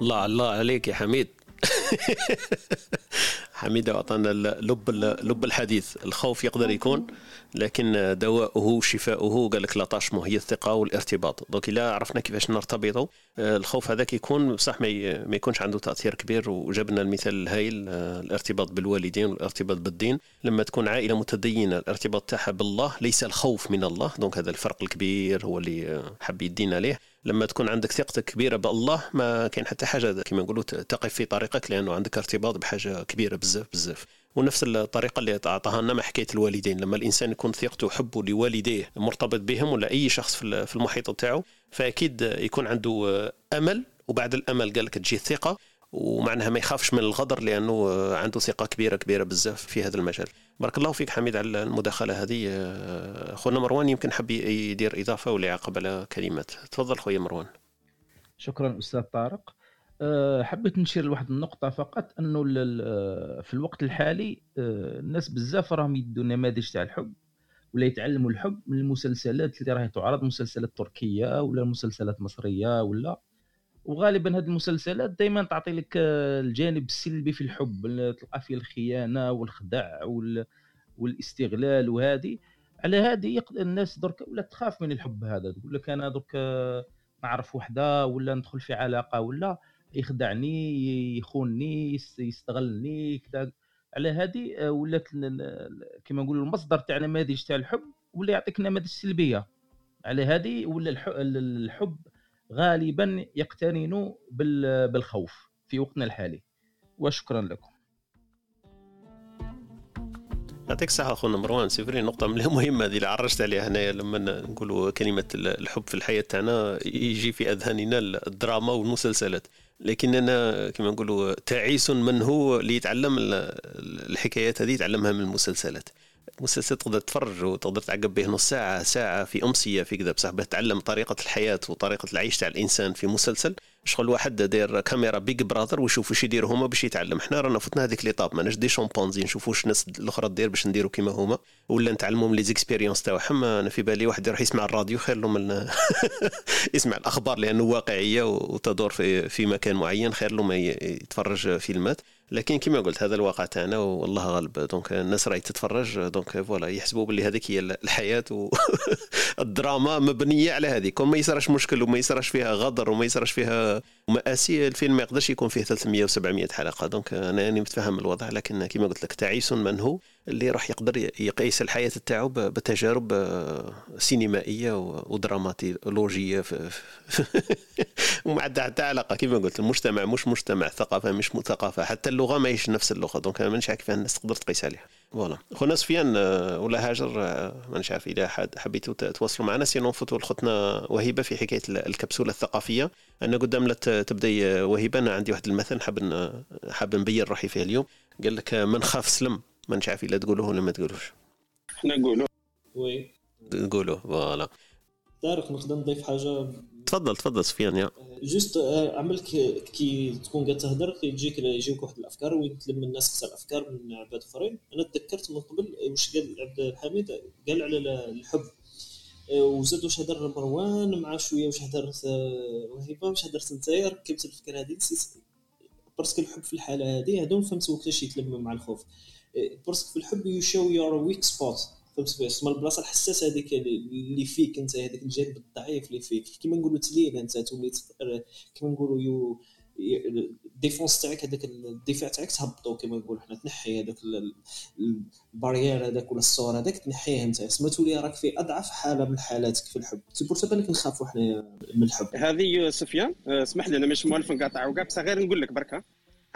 الله الله عليك يا حميد. حميدة أعطانا لب لب الحديث. الخوف يقدر يكون لكن دواؤه شفاؤه قال لك l'attachement هي الثقة والارتباط. donc إلا عرفنا كيفاش نرتبطوا. آه، الخوف هذاك يكون بصح ما يكونش عنده تأثير كبير وجبنا المثال الهائل آه، الارتباط بالوالدين والارتباط بالدين. لما تكون عائلة متدينة الارتباط تاعها بالله ليس الخوف من الله. donc هذا الفرق الكبير هو اللي حب يدينا عليه. لما تكون عندك ثقتك كبيرة بالله ما كاين حتى حاجة كما نقولوا تقف في طريقك لأنه عندك ارتباط بحاجة كبيرة بزاف بزاف. ونفس الطريقة اللي اعطاها لنا مع حكاية الوالدين. لما الإنسان يكون ثقته وحبه لوالديه مرتبط بهم ولا أي شخص في المحيط تاعو فأكيد يكون عنده أمل. وبعد الأمل قال لك تجي الثقة ومعناها ما يخافش من الغدر لأنه عنده ثقة كبيرة كبيرة بزاف في هذا المجال. بارك الله فيك حميد على المداخلة هذه. خونا مروان يمكن حب يدير إضافة ولا يعقب على كلمات. تفضل خويا مروان. شكرا أستاذ طارق. أه، حبيت نشير لواحد النقطة فقط أنه في الوقت الحالي الناس بزاف راهم يدوا نماذج تاع الحب ولا يتعلموا الحب من المسلسلات اللي راهي تعرض مسلسلات تركية ولا مسلسلات مصرية ولا وغالبا هذه المسلسلات دائما تعطي لك آه، الجانب السلبي في الحب تلقى فيه الخيانة والخدع والاستغلال وهذه على هذه الناس درك ولا تخاف من الحب هذا تقول لك أنا درك آه، نعرف وحدة ولا ندخل في علاقة ولا يخدعني يخونني يستغلني كذا. على هذه آه، ولات كما نقولوا المصدر تاع نماذج تاع الحب ولا يعطيك نماذج سلبية. على هذه ولا الحب غالبا يقترن بالخوف في وقتنا الحالي. وشكرا لكم. يعطيك الصحة أخونا مروان. سيفري نقطة مهمة هذه اللي عرجت عليها هنايا. لما نقولوا كلمة الحب في الحياة تاعنا يجي في أذهاننا الدراما والمسلسلات. لكننا كما نقولوا تعيس من هو اللي يتعلم الحكايات هذه يتعلمها من المسلسلات. مسلسل تقدر تتفرج وتقدر تعقب به نص ساعة ساعة في أمسية في كذا. بصح تعلم طريقة الحياة وطريقة العيش تاع الإنسان في مسلسل. شغل واحد داير كاميرا Big Brother ويشوف واش يديروا هما باش يتعلم. حنا رانا فتنا هذيك l'étape ماناش des chimpanzés نشوفوا واش الناس الأخرى دير باش نديروا كيما هما. ولا نتعلموا les expériences تاعهم. أنا في بالي واحد يروح يسمع الراديو خير له من يسمع الأخبار لأنه واقعية وتدور في في مكان معين. خير له ما يتفرج فيلمات. لكن كما قلت هذا الواقع تاعنا والله غالب. donc الناس راهي تتفرج donc voilà يحسبوا باللي هذيك هي الحياة والدراما مبنية على هذيك. وما يصيرش مشكل وما يصيرش فيها غدر وما يصيرش فيها مآسي. الفيلم ما يقدرش يكون فيه 300 و700 حلقة. donc أنا يعني متفهم الوضع لكن كما قلت لك تعيس من هو؟ اللي راح يقدر يقيس الحياة تاعو بتجارب آه، سينمائية ودراماتولوجيه عندها حتى علاقة. كما قلت المجتمع مش مجتمع ثقافة مش ثقافة حتى اللغة ماهيش نفس اللغة. donc أنا مانيش عارف الناس تقدر تقيس عليها. voilà. خونا سفيان آه، ولا هاجر آه، مانيش عارف إذا حبيتوا تواصلوا معنا. sinon نفوتوا لخوتنا وهبه في حكاية الكبسولة الثقافية. أنا قدام لا تبدأ وهبه أنا عندي واحد المثل حاب حاب نبين روحي فيه اليوم. قال لك من خاف سلم. ما عارف الا تقولوه ولا ما تقولوش. إحنا نقولوه oui. نقولوه voilà. طارق نقدر نضيف حاجة. تفضل تفضل سفيان يا. juste آه، علبالك كي تكون قاعد تهدر تجيك يجيك واحد الأفكار وين تلم الناس حتى الأفكار من عباد آخرين. أنا تذكرت من قبل واش قال عبد الحميد قال على الحب. آه، وزاد واش هدر مروان مع شوية واش هدرت وهبه واش هدرت نتايا ركبت الفكرة هذه؟ parce que الحب في الحالة هذه هذو فهمت وقتاش يتلم مع الخوف. parce que في الحب you show your weak spot فهمت تسمى البلاصة الحساسة هذيك اللي فيك أنت هذاك الجانب الضعيف اللي فيك. كيما نقولوا تلين أنت تولي كيما نقولوا you ال défense تاعك هذاك الدفاع تاعك تهبطو كما نقول حنا تنحي هذاك ال barrière هذاك ولا السور هذاك تنحيه أنت. تسمى تولي راك في أضعف حالة من حالاتك في الحب. c'est pour ça بالك نخافوا حنا من الحب. هذه سفيان اسمح لي أنا مش موالف نقاطع. وكاع بس غير نقول لك بركة.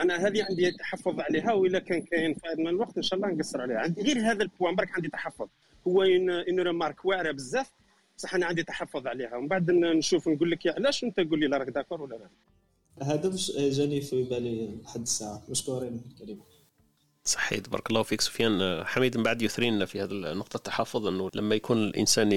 أنا هذه عندي تحفظ عليها وإلا كان كاين فائض من الوقت إن شاء الله نقصر عليها. عندي غير هذا ال point برك عندي تحفظ. هو une remarque واعرة بزاف بصح أنا عندي تحفظ عليها. ومن بعد نشوف نقول لك علاش أنت قول لي لا راك d'accord ولا لا. هذا جاني في بالي لحد الساعة. مشكورين الكلمة صحيح بارك الله فيك سفيان. حميد من بعد يثرينا في هذه النقطة التحفظ أنه لما يكون الإنسان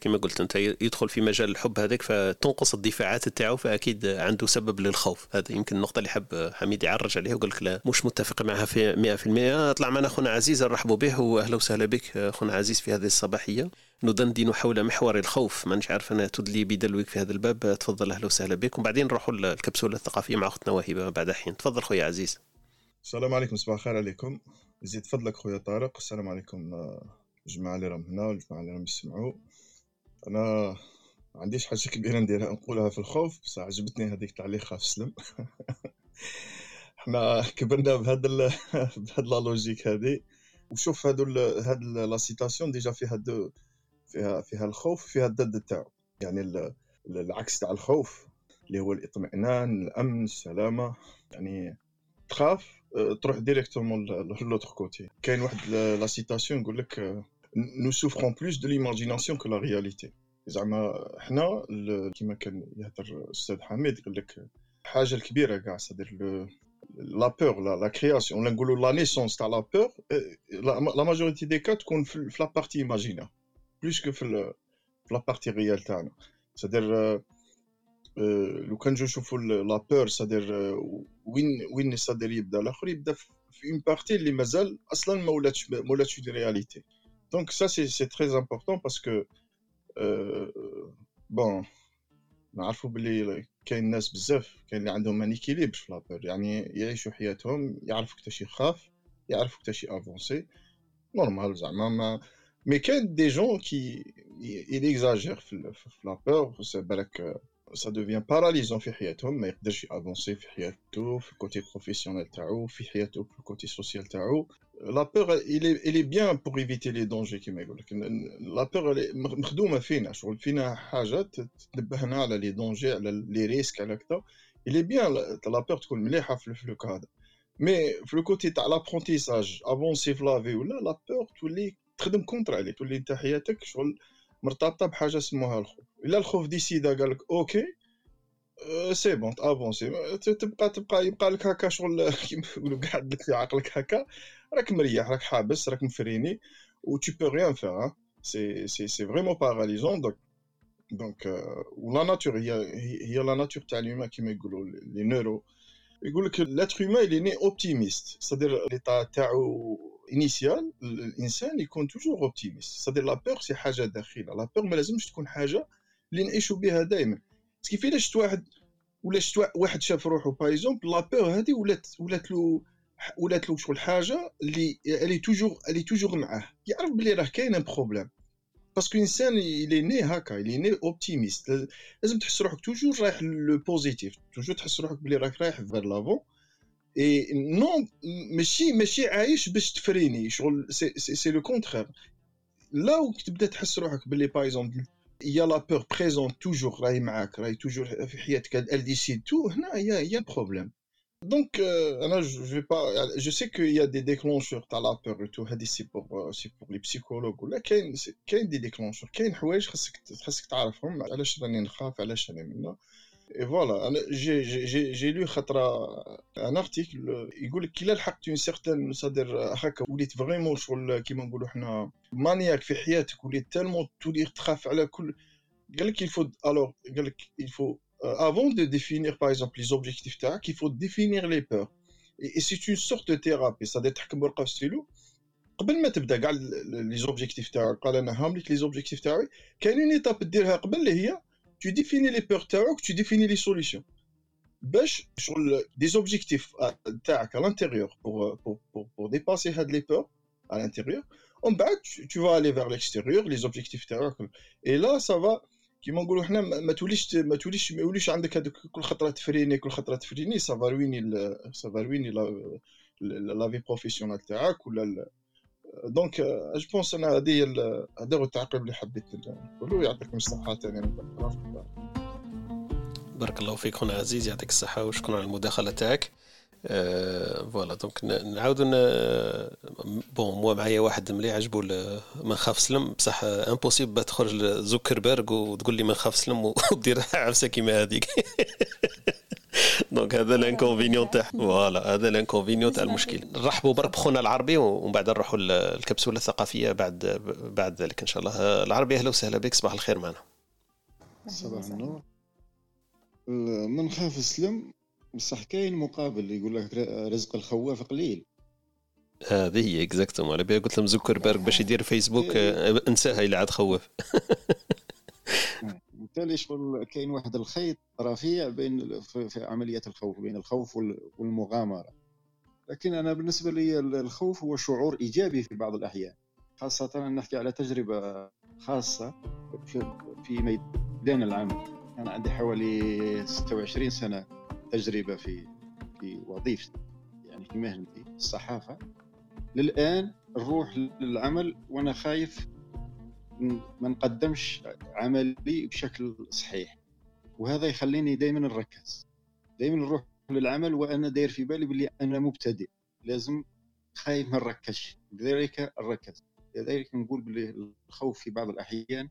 كما قلت أنت يدخل في مجال الحب هذاك فتنقص الدفاعات تاعو فأكيد عنده سبب للخوف. هذا يمكن النقطة اللي حب حميد يعرج عليها وقال لك لا مش متفق معها في 100% طلع معنا أخونا عزيز نرحبوا به وأهلا وسهلا بك أخونا عزيز في هذه الصباحية. ندندن حول محور الخوف مانيش عارف أنا تدلي بدلوك في هذا الباب. تفضل أهلا وسهلا بك. وبعدين نروحوا الكبسولة الثقافية مع أختنا وهبة بعد حين. تفضل خويا عزيز. السلام عليكم صباح الخير عليكم. زيد فضلك خويا طارق. السلام عليكم الجماعة اللي راهم هنا والجماعة اللي راهم يسمعوا. أنا ما عنديش حاجة كبيرة نديرها نقولها في الخوف بصح عجبتني هذيك تاع اللي خاف سلم. حنا كبرنا بهاد ال... بهاد la logique هذه وشوف هادو ال... هاد la citation déjà فيها deux فيها فيها الخوف فيها الضد تاعو. يعني ال... العكس تاع الخوف اللي هو الاطمئنان الأمن السلامة. يعني تخاف تروح directement l'autre côté كاين واحد la citation يقول لك nous souffrons plus de l'imagination que la réalité زعما حنا كيما كان يهضر الاستاذ حميد يقول لك الحاجة الكبيرة كاع c'est-à-dire la peur la création ولا نقولوا la naissance تاع la peur la majorité des cas تكون في la partie imaginaire plus que في la partie réelle تاعنا. c'est-à-dire لو كان نجو نشوفوا لا بور سادير وين وين سادير يبدأ؟ الآخر يبدأ في اون بارتي اللي مازال أصلا ما ولاتش ما ولاتش دي رياليتي دونك سا سي سي تري امبورطون باسكو بون نعرفوا باللي كاين ناس بزاف كاين اللي عندهم ان ايكيليبر في لابور يعني يعيشوا حياتهم يعرفوا كيفاش يخاف يعرفوا كيفاش افونسي نورمال زعما ما مي كاين دي جون كي ils exagèrent في la peur بالك ça devient paralysant في حياتهم ما يقدرش avancer في حياته في ال côté professionnel تاعو في حياته في ال côté social تاعو la peur elle est bien pour éviter les dangers كيما يقول لك la peur مخدومه فينا شغل فينا حاجة تنبهنا على les dangers على les risques على كذا elle est bien la peur تكون مليحه في الفلوك هذا mais في le côté تاع l'apprentissage avancer في la vie ولا la peur تولي تخدم contre عليك تولي انت حياتك شغل مرتبطة بحاجة سموها الخوف. إلا الخوف ديسيدا قال لك أوكي سي بون أفونسي. تبقى تبقى يبقى لك هكا شغل كيما يقولوا قاعد لك في عقلك هكا. راك مريح راك حابس راك مفريني و تو بو ريان فير سي سي سي فريمون باراليزون دونك دونك ولا ناتور هي هي لا ناتور تاع اليوم كيما يقولوا لي نورو يقول لك لاتر هيومان اللي ني اوبتيميست سادير ليطا تاعو initial الانسان يكون toujours optimiste c'est-à-dire la peur c'est حاجة داخله la peur ما لازمش تكون حاجة اللي نعيشوا بها دائما كيف الا شفت واحد ولا شفت واحد شاف روحه par exemple la peur هذه ولات ولات له ولات له شغل حاجة اللي اللي toujours اللي toujours معاه يعرف بلي راه كاين un problème parce que انسان il est né هكا il est né optimiste لازم تحس روحك toujours رايح le positif toujours تحس روحك بلي راك رايح vers l'avant اي نون ماشي ماشي عايش باش تفريني شغل سي سي لو كونترير لا تبدا تحس روحك بلي باغ اكزومبل يا لا بور بريزون توجور راهي معاك راهي توجور في حياتك ال ديسيد تو هنا يا يا بروبليم دونك أنا جو في با جو سي كو يا دي ديكلونشور تاع لا بور تو هادي سي بور سي بور لي بسيكولوج ولا كاين كاين دي ديكلونشور كاين حوايج خاصك خاصك تعرفهم علاش راني نخاف علاش راني منا اي فوالا أنا جي جي جي لو خطره ان ارتيكل يقول لك كي لحقت اون سيغتان صدر هكا وليت فريمون شغل كيما نقولوا حنا مانياك في حياتك وليت تالمون تولي تخاف على كل قال لك il faut alors قال لك il faut euh, avant de définir par exemple les objectifs تاعك il faut définir les peurs. Et c'est une sorte de thérapie c'est-à-dire تحكم ورقه في ستيلو قبل ما تبدا كاع لي زوبجيكتيف تاعك قال أنا هاملك لي زوبجيكتيف تاعي كاين اون ايتاب ديرها قبل اللي هي tu définis les peurs تاعك tu définis les solutions باش شغل des objectifs تاعك à l'intérieur pour, pour, pour, pour dépasser هاد les peurs à l'intérieur ومن بعد tu vas aller vers l'extérieur les objectifs تاعك et là ça va كيما نقولوا حنا ما توليش ما توليش ما يوليش عندك هذوك كل خطره تفريني كل خطره تفريني سافا رويني سافا رويني لا في بروفيسيونال تاعك ولا donc je pense أنا هذه هي هذا هو التعقيب اللي حبيت نقولوا يعطيكم الصحة. ثاني بارك الله فيك. خونا عزيز يعطيك الصحة. وشكرا على المداخلة تاعك. voilà. donc نعاودو bon moi معايا واحد ملي عجبو ما نخاف سلم. بصح impossible تخرج لزوكربيرغ وتقول لي ما نخاف سلم ودير عفسة كيما هذيك donc هذا l'inconvénient تاع voilà هذا l'inconvénient تاع المشكل. نرحبوا برك بخونا العربي ومن بعد نروحوا الكبسوله الثقافية بعد بعد ذلك إن شاء الله. العربي أهلا وسهلا بك. صباح الخير معنا. صباح النور. من خاف سلم بصح كاين مقابل يقول لك رزق الخواف قليل. هذه هي exactement على بالي قلت لهم زوكربيرغ باش يدير فيسبوك آه، انساها الا عاد خوف. بالتالي شغل كاين واحد الخيط رفيع بين في عملية الخوف بين الخوف والمغامرة. لكن أنا بالنسبة لي الخوف هو شعور إيجابي في بعض الأحيان خاصة نحكي على تجربة خاصة في ميدان العمل. أنا عندي حوالي 26 سنة. تجربة في في وظيفتي يعني في مهنتي الصحافة. للآن نروح للعمل وأنا خايف ما نقدمش عملي بشكل صحيح. وهذا يخليني دائما نركز. دائما نروح للعمل وأنا داير في بالي باللي أنا مبتدئ. لازم خايف ما نركزش. لذلك نركز لذلك نقول باللي الخوف في بعض الأحيان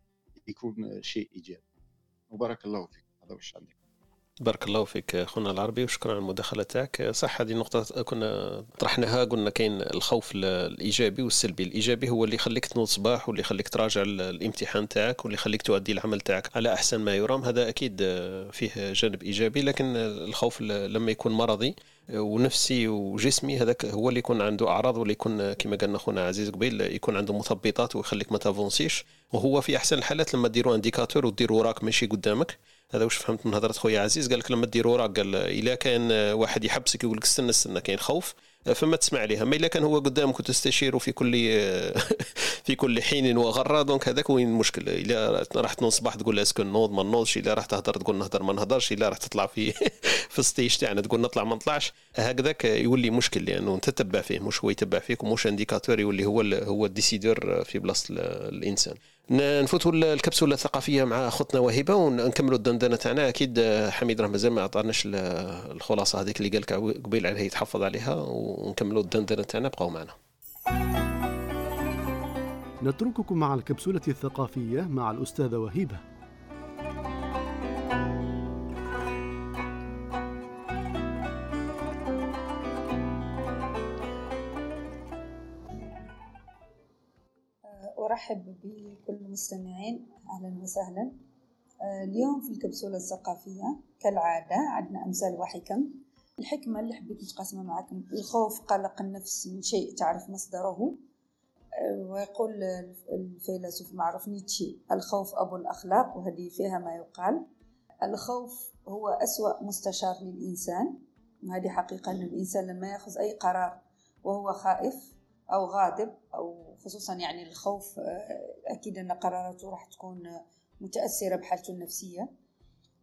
يكون شيء إيجابي. وبارك الله فيك. هذا وش عندي بارك الله فيك أخونا العربي وشكرا على المداخلة تاعك. صح هذه النقطة كنا طرحناها قلنا كاين الخوف الإيجابي والسلبي. الإيجابي هو اللي يخليك تنوض صباح واللي يخليك تراجع الامتحان تاعك واللي يخليك تؤدي العمل تاعك على أحسن ما يرام. هذا أكيد فيه جانب إيجابي لكن الخوف لما يكون مرضي ونفسي وجسمي هذاك هو اللي يكون عنده أعراض واللي يكون كما قالنا أخونا عزيز قبيل يكون عنده مثبطات ويخليك ما تافونسيش. وهو في أحسن الحالات لما ديروا indicateur وديروا وراك ماشي قدامك هذا واش فهمت من هضرة خويا عزيز؟ قال لك لما دير وراك قال إلا كان واحد يحبسك يقول لك استنى استنى كاين خوف فما تسمع عليها اما إلا كان هو قدامك وتستشيره في كل في كل حين وغرة donc هذاك وين المشكل؟ إلا راح تنوض الصباح تقول اسكن نوض ما نوضش. إلا راح تهضر تقول نهضر ما نهضرش. إلا راح تطلع في في ال stage تاعنا تقول نطلع ما نطلعش. هكذاك يولي مشكل لأنه أنت تتبع فيه مش هو يتبع فيك ومش indicateur يولي هو هو ال décideur في بلاصة الإنسان. نفوتوا الكبسولة الثقافية مع أخوتنا وهبه ونكملوا الدندنة تاعنا. أكيد حميد راه مازال ما عطاناش الخلاصة هذيك اللي قال لك قبيل عليها يتحفظ عليها ونكملوا الدندنة تاعنا. بقاو معنا. نترككم مع الكبسولة الثقافية مع الأستاذة وهبه أرحب بكل المستمعين. أهلا وسهلا. آه، اليوم في الكبسولة الثقافية كالعادة عندنا أمثال وحكم. الحكمة اللي حبيت نتقاسمها معكم الخوف قلق النفس من شيء تعرف مصدره. آه، ويقول الفيلسوف معروف نيتشي الخوف أبو الأخلاق وهذه فيها ما يقال. الخوف هو أسوأ مستشار للإنسان. وهذه حقيقة أن الإنسان لما يأخذ أي قرار وهو خائف أو غاضب أو خصوصا يعني الخوف آه، أكيد أن قراراته راح تكون متأثرة بحالته النفسية.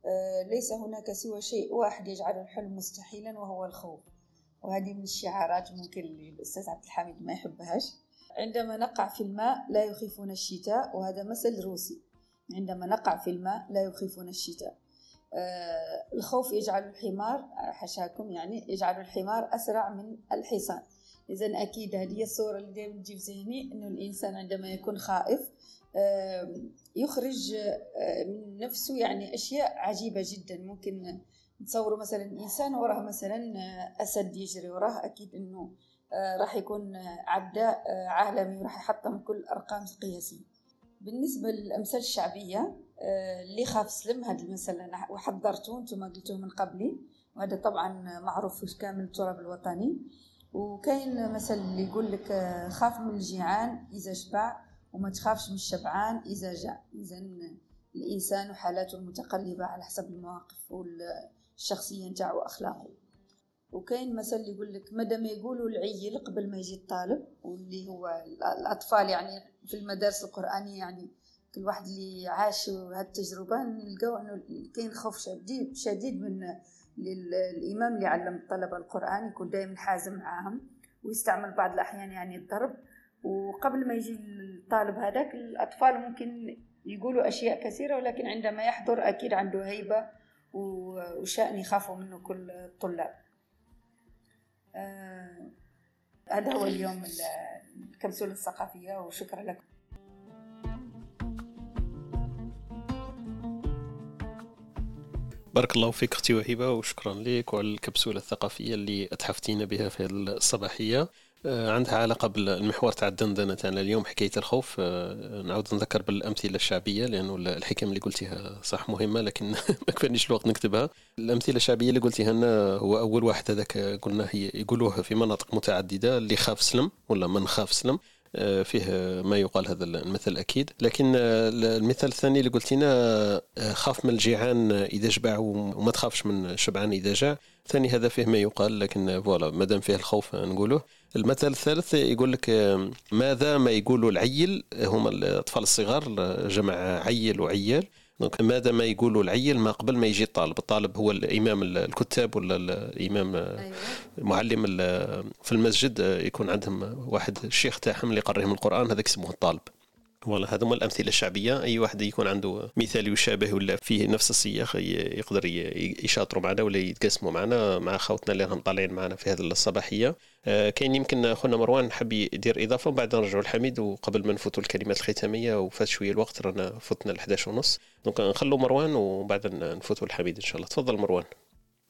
آه، ليس هناك سوى شيء واحد يجعل الحلم مستحيلا وهو الخوف. وهذه من الشعارات ممكن الأستاذ عبد الحميد ما يحبهاش. عندما نقع في الماء لا يخيفنا الشتاء وهذا مثل روسي. عندما نقع في الماء لا يخيفنا الشتاء. آه، الخوف يجعل الحمار حشاكم يعني يجعل الحمار أسرع من الحصان. إذا أكيد هذه الصورة اللي دائما تجي في ذهني إنه الإنسان عندما يكون خائف يخرج من نفسه يعني أشياء عجيبة جدا. ممكن نتصوروا مثلا إنسان وراه مثلا أسد يجري وراه أكيد إنه راح يكون عداء عالمي وراح يحطم كل الأرقام القياسية بالنسبة للأمثال الشعبية اللي خاف سلم هذا المثل أنا وحضرته أنتم قلتوه من قبلي. وهذا طبعا معروف في كامل التراب الوطني. وكاين مثل اللي يقول لك آه، خاف من الجيعان إذا شبع وما تخافش من الشبعان إذا جاع. اذا الإنسان وحالاته المتقلبة على حسب المواقف والشخصية نتاعو واخلاقه وكاين مثل يقول لك مادام يقولوا العيل قبل ما يجي الطالب واللي هو الأطفال يعني في المدارس القرآنية يعني كل واحد اللي عاش هذه التجربة نلقاو إنه كاين خوف شديد شديد من الامام اللي علم الطلبه القرآن يكون دائما حازم معاهم ويستعمل بعض الأحيان يعني الضرب. وقبل ما يجي الطالب هذاك الأطفال ممكن يقولوا أشياء كثيرة ولكن عندما يحضر أكيد عنده هيبة وشأن يخافوا منه كل الطلاب. آه هذا هو اليوم الكبسولة الثقافية وشكرا لكم. بارك الله فيك أختي وهبة وشكرا لك وعلى الكبسولة الثقافية اللي أتحفتينا بها في الصباحية. آه، عندها علاقة بالمحور تاع الدندنة تاعنا اليوم حكاية الخوف. آه، نعاود نذكر بالأمثلة الشعبية لأنه الحكم اللي قلتيها صح مهمة لكن ما كفانيش الوقت نكتبها. الأمثلة الشعبية اللي قلتيها لنا هو أول واحد هذاك قلنا هي يقولوها في مناطق متعددة اللي خاف سلم ولا من خاف سلم. فيه ما يقال هذا المثل أكيد. لكن المثال الثاني اللي قلتينا خاف من الجيعان إذا شبع وما تخافش من الشبعان إذا جاع. ثاني هذا فيه ما يقال لكن voilà ما دام فيه الخوف نقوله. المثل الثالث يقول لك ماذا ما يقولوا العيل؟ هما الأطفال الصغار جمع عيل وعيال. donc ماذا ما يقولوا العيل ما قبل ما يجي الطالب الطالب هو الإمام الكتاب ولا الإمام أيوة. معلم في المسجد يكون عندهم واحد الشيخ تاعهم اللي يقريهم القرآن هذاك اسمه الطالب voilà هذوما الأمثلة الشعبية. أي واحد يكون عنده مثال يشابه ولا فيه نفس السياق يقدر يشاطروا معنا ولا يتقاسموا معنا. مع خوتنا اللي راهم طالعين معنا في هذه الصباحية. آه، كاين يمكن خونا مروان حب يدير إضافة وبعد نرجعوا لحميد وقبل ما نفوتوا الكلمات الختامية وفات شوية الوقت رانا فتنا ل 11 ونص. donc نخلوا مروان وبعد نفوتوا لحميد إن شاء الله. تفضل مروان.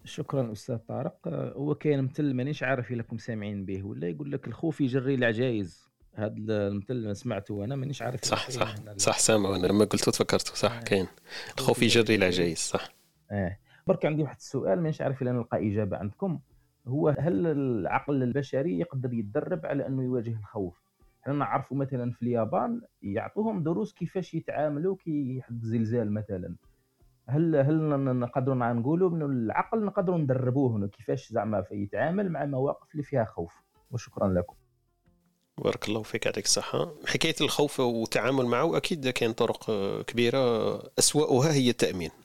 شكرا أستاذ طارق. آه، هو كاين مثل مانيش عارف إلا لكم سامعين به ولا يقول لك الخوف يجري العجايز. هذا المثل اللي سمعته أنا مانيش عارف صح صح. صح سامع أنا. لما قلته تفكرته صح آه. كاين. الخوف يجري العجايز. صح. آه. برك عندي واحد السؤال مانيش عارف إلا نلقى إجابة عندكم. هو هل العقل البشري يقدر يتدرب على أنه يواجه الخوف؟ حنا نعرفوا مثلا في اليابان يعطوهم دروس كيفاش يتعاملوا كي يحد زلزال مثلا. هل هل نقدروا نقولوا إنه العقل نقدروا ندربوه كيفاش زعما يتعامل مع مواقف اللي فيها خوف؟ وشكرا لكم. بارك الله فيك يعطيك الصحة. حكاية الخوف والتعامل معه أكيد كاين طرق كبيرة. أسوأها هي التأمين.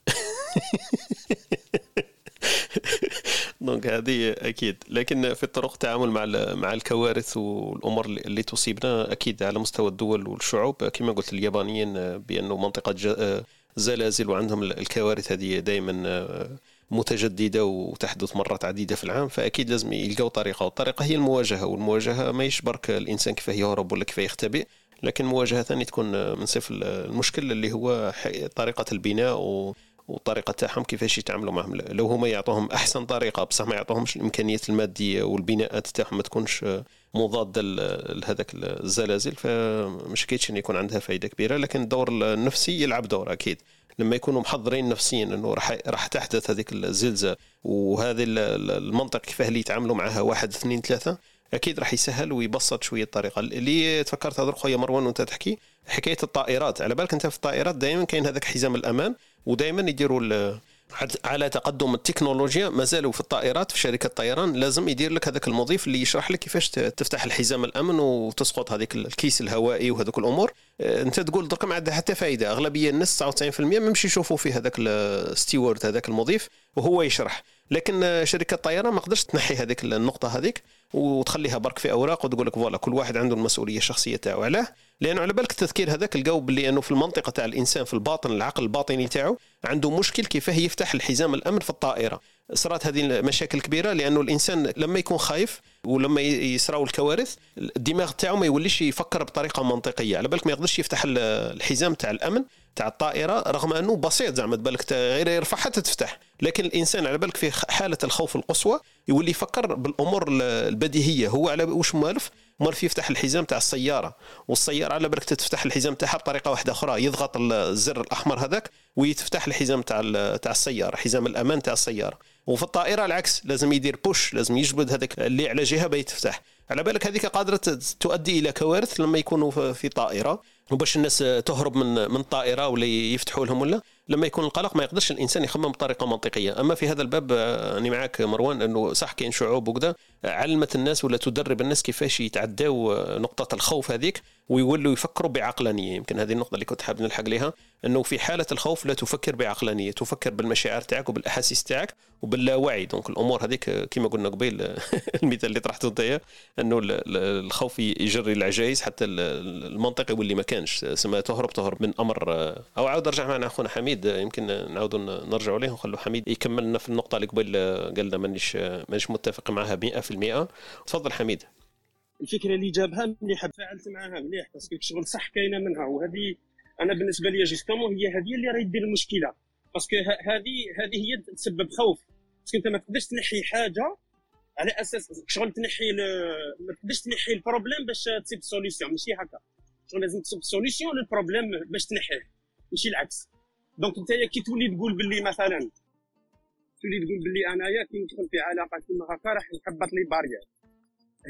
دونك هذه أكيد. لكن في الطرق التعامل مع مع الكوارث والأمور اللي تصيبنا أكيد على مستوى الدول والشعوب كما قلت اليابانيين بأنه منطقة زلازل وعندهم الكوارث هذه دائما متجددة وتحدث مرات عديدة في العام فأكيد لازم يلقاو طريقة. والطريقة هي المواجهة والمواجهة ما برك الإنسان كيف يهرب ولا كيف يختبئ لكن مواجهة ثاني تكون من صفر المشكل اللي هو طريقة البناء و والطريقة تاعهم كيفاش يتعاملوا معهم. لو هما يعطوهم أحسن طريقة بصح ما يعطوهمش الإمكانيات المادية والبناءات تاعهم ما تكونش مضادة لهذاك الزلازل فمش كاينش يكون عندها فائده كبيرة لكن الدور النفسي يلعب دور أكيد. لما يكونوا محضرين نفسيا إنه راح راح تحدث هذيك الزلزال وهذه المنطقة كيفاه اللي يتعاملوا معها؟ واحد اثنين ثلاثة؟ أكيد راح يسهل ويبسط شوية الطريقة. اللي تفكرت هذا خويا مروان وأنت تحكي حكاية الطائرات. على بالك أنت في الطائرات دائما كاين هذاك حزام الأمان ودائما يديروا على تقدم التكنولوجيا. مازالوا في الطائرات في شركة الطيران لازم يدير لك هذاك المضيف اللي يشرح لك كيفاش تفتح الحزام الأمن وتسقط هذيك الكيس الهوائي وهذوك الأمور. انت تقول درك ما عندها حتى فائده أغلبية الناس 99% ما يمشي يشوفوا في هذاك ال steward هذاك المضيف وهو يشرح. لكن شركة الطيران ما قدرش تنحي هذيك النقطة هذيك وتخليها برك في أوراق وتقول لك voilà كل واحد عنده المسؤولية الشخصية تاعو علاه. لأنه على بالك التذكير هذاك لقاو باللي أنه في المنطقة تاع الإنسان في الباطن العقل الباطني تاعو عنده مشكل كيفاه يفتح الحزام الأمن في الطائرة. صارت هذه المشاكل كبيرة لأنه الإنسان لما يكون خايف ولما يصراو الكوارث الدماغ تاعو ما يوليش يفكر بطريقة منطقية. على بالك ما يقدرش يفتح الحزام تاع الأمن تاع الطائرة رغم أنه بسيط زعما بالك غير يرفع حتى تفتح. لكن الإنسان على بالك في حالة الخوف القصوى يولي يفكر بالأمور البديهية. هو على واش مالف؟ مالف يفتح الحزام تاع السيارة والسيارة على بالك تفتح الحزام تاعها بطريقة واحدة أخرى يضغط الزر الأحمر هذاك ويتفتح الحزام تاع تاع السيارة حزام الأمان تاع السيارة. وفي الطائرة العكس لازم يدير بوش لازم يجبد هذاك اللي على جهة بيتفتح على بالك هذيك قادرة تؤدي إلى كوارث لما يكونوا في طائرة. وباش الناس تهرب من من الطائرة ولا يفتحوا لهم ولا؟ لما يكون القلق ما يقدرش الإنسان يخمم بطريقة منطقية. أما في هذا الباب أني معك مروان انه صح كاين شعوب وكذا. علمت الناس ولا تدرب الناس كيفاش يتعداو نقطة الخوف هذيك ويولوا يفكروا بعقلانية. يمكن هذه النقطة اللي كنت حاب نلحق لها إنه في حالة الخوف لا تفكر بعقلانية تفكر بالمشاعر تاعك وبالأحاسيس تاعك وباللاوعي. دونك الأمور هذيك كما قلنا قبيل المثال اللي طرحته أنت إنه الخوف يجري العجائز حتى المنطق يولي ما كانش. سما تهرب تهرب من أمر. أو عاود أرجع معنا أخونا حميد يمكن نعاود نرجعوا ليه ونخلوا حميد يكمل لنا في النقطة اللي قبل قال لنا مانيش مانيش متفق معها 100% تفضل حميد. الفكرة اللي جابها مليحة تفاعلت معاها مليح parce que شغل صح كاينة منها وهذه أنا بالنسبة لي justement هي هذه اللي راهي دير المشكلة. parce que هذه هذه هي تسبب خوف. parce que أنت ما تقدرش تنحي حاجة على أساس شغل تنحي ما تقدرش تنحي ال problème باش تسيب solution ماشي هكا. شغل لازم تسيب solution لل problème باش تنحيه ماشي العكس. donc أنت كي تولي تقول باللي مثلا تولي تقول باللي أنايا كي ندخل في علاقة كيما هكا راح يحبط لي barrière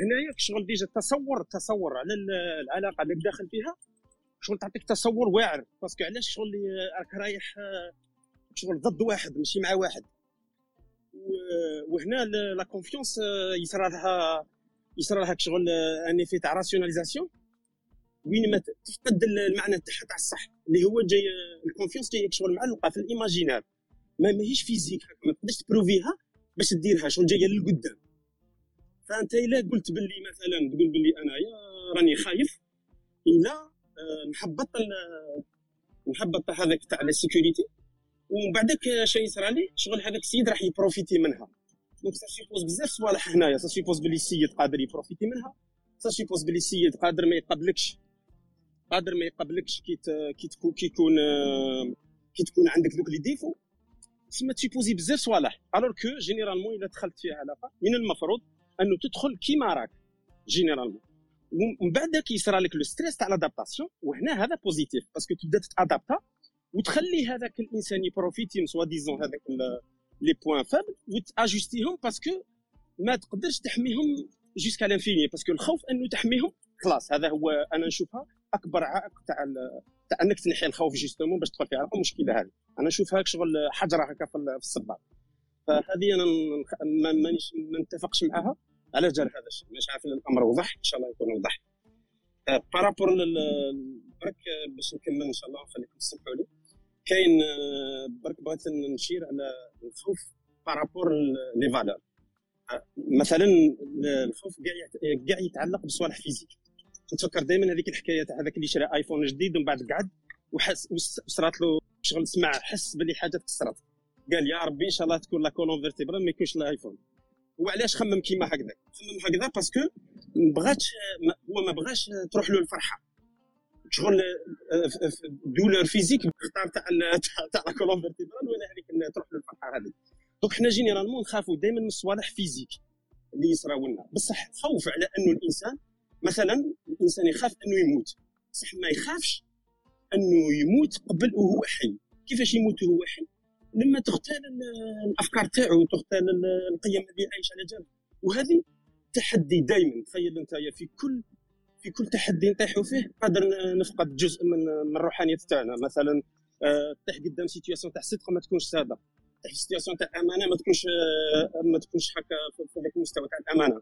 هنايا شغل déjà تصور تصور على العلاقة اللي داخل فيها شغل تعطيك تصور واعر. parce que علاش شغل راك رايح شغل ضد واحد ماشي مع واحد. وهنا la confiance يصرى لها يصرى لها شغل un effet تاع rationalisation وين ما تفقد المعنى تاعها تاع الصح اللي هو جاي ال confiance جاي شغل معلقة في ال imaginaire ما ماهيش physique ما تقدرش ت prouver ها باش ديرها شغل جاية للقدام. فأنت إلا قلت باللي مثلا تقول باللي انايا راني خايف إلا نحبط نحبط هذاك تاع ال sécurité ومن بعدك شي يصرى لي شغل هذاك السيد راح ي profiter منها. donc ça suppose بزاف صوالح هنايا ça suppose بلي السيد قادر ي profiter منها ça suppose بلي السيد قادر ما يقبلكش قادر ما يقبلكش كي كي تكون كي يكون كي تكون عندك دوك les défauts. تسمى ت supposer بزاف صوالح. alors que généralement إلا دخلت في علاقة من المفروض أنه تدخل كيما راك généralement ومن بعد كيصرى لك le stress تاع l'adaptation وهنا هذا positif parce que تبدا تت adapter وتخلي هذاك الإنسان ي profiter من soi-disant هذاك les points faibles وت ajuster هم parce que ما تقدرش تحميهم jusqu'à l'infini parce que الخوف أنه تحميهم خلاص هذا هو أنا نشوفها أكبر عائق تاع تاع أنك تنحي الخوف justement باش تدخل في علاقه مشكلة هذه. أنا نشوفها شغل حجره هكا في الصباط فهذه أنا مانيش ما نتفقش معها على جال هذا الشيء. مش عارف الأمر وضح إن شاء الله يكون وضح. par rapport برك باش نكمل إن شاء الله. خليكم تسمحوا لي. كاين برك بغيت نشير على الخوف par rapport les valeurs مثلا الخوف كاع كاع يتعلق بصوالح physique. نتفكر دائما هذيك الحكاية تاع هذاك اللي شرى iPhone جديد ومن بعد قعد وحس وصرات له شغل سمع حس بلي حاجة تكسرت. قال يا ربي إن شاء الله تكون la colonne vertébrale ما يكونش ال iPhone وعلاش خمم كيما هكذا؟ خمم هكذا parce que ما بغاتش هو ما بغاش تروح له الفرحة. شغل douleur physique اختار تاع تاع la colonne vertébrale ولا هذيك تروح له الفرحة هذه. donc حنا généralement نخافوا دائما من الصوالح physique اللي يصراو لنا بصح خوف على انه الإنسان مثلا الإنسان يخاف أنه يموت. بصح ما يخافش أنه يموت قبل وهو حي. كيفاش يموت وهو حي؟ لما تغتال الأفكار تاعو تغتال القيم اللي عايش على جنب وهذه تحدي دائما تخيل أنت في كل في كل تحدي نطيحوا فيه قادر نفقد جزء من من الروحانيات تاعنا. مثلا تطيح قدام situation تاع صدق ما تكونش صادق. تطيح situation تاع أمانة ما تكونش ما تكونش هكا في ذاك المستوى تاع الأمانة.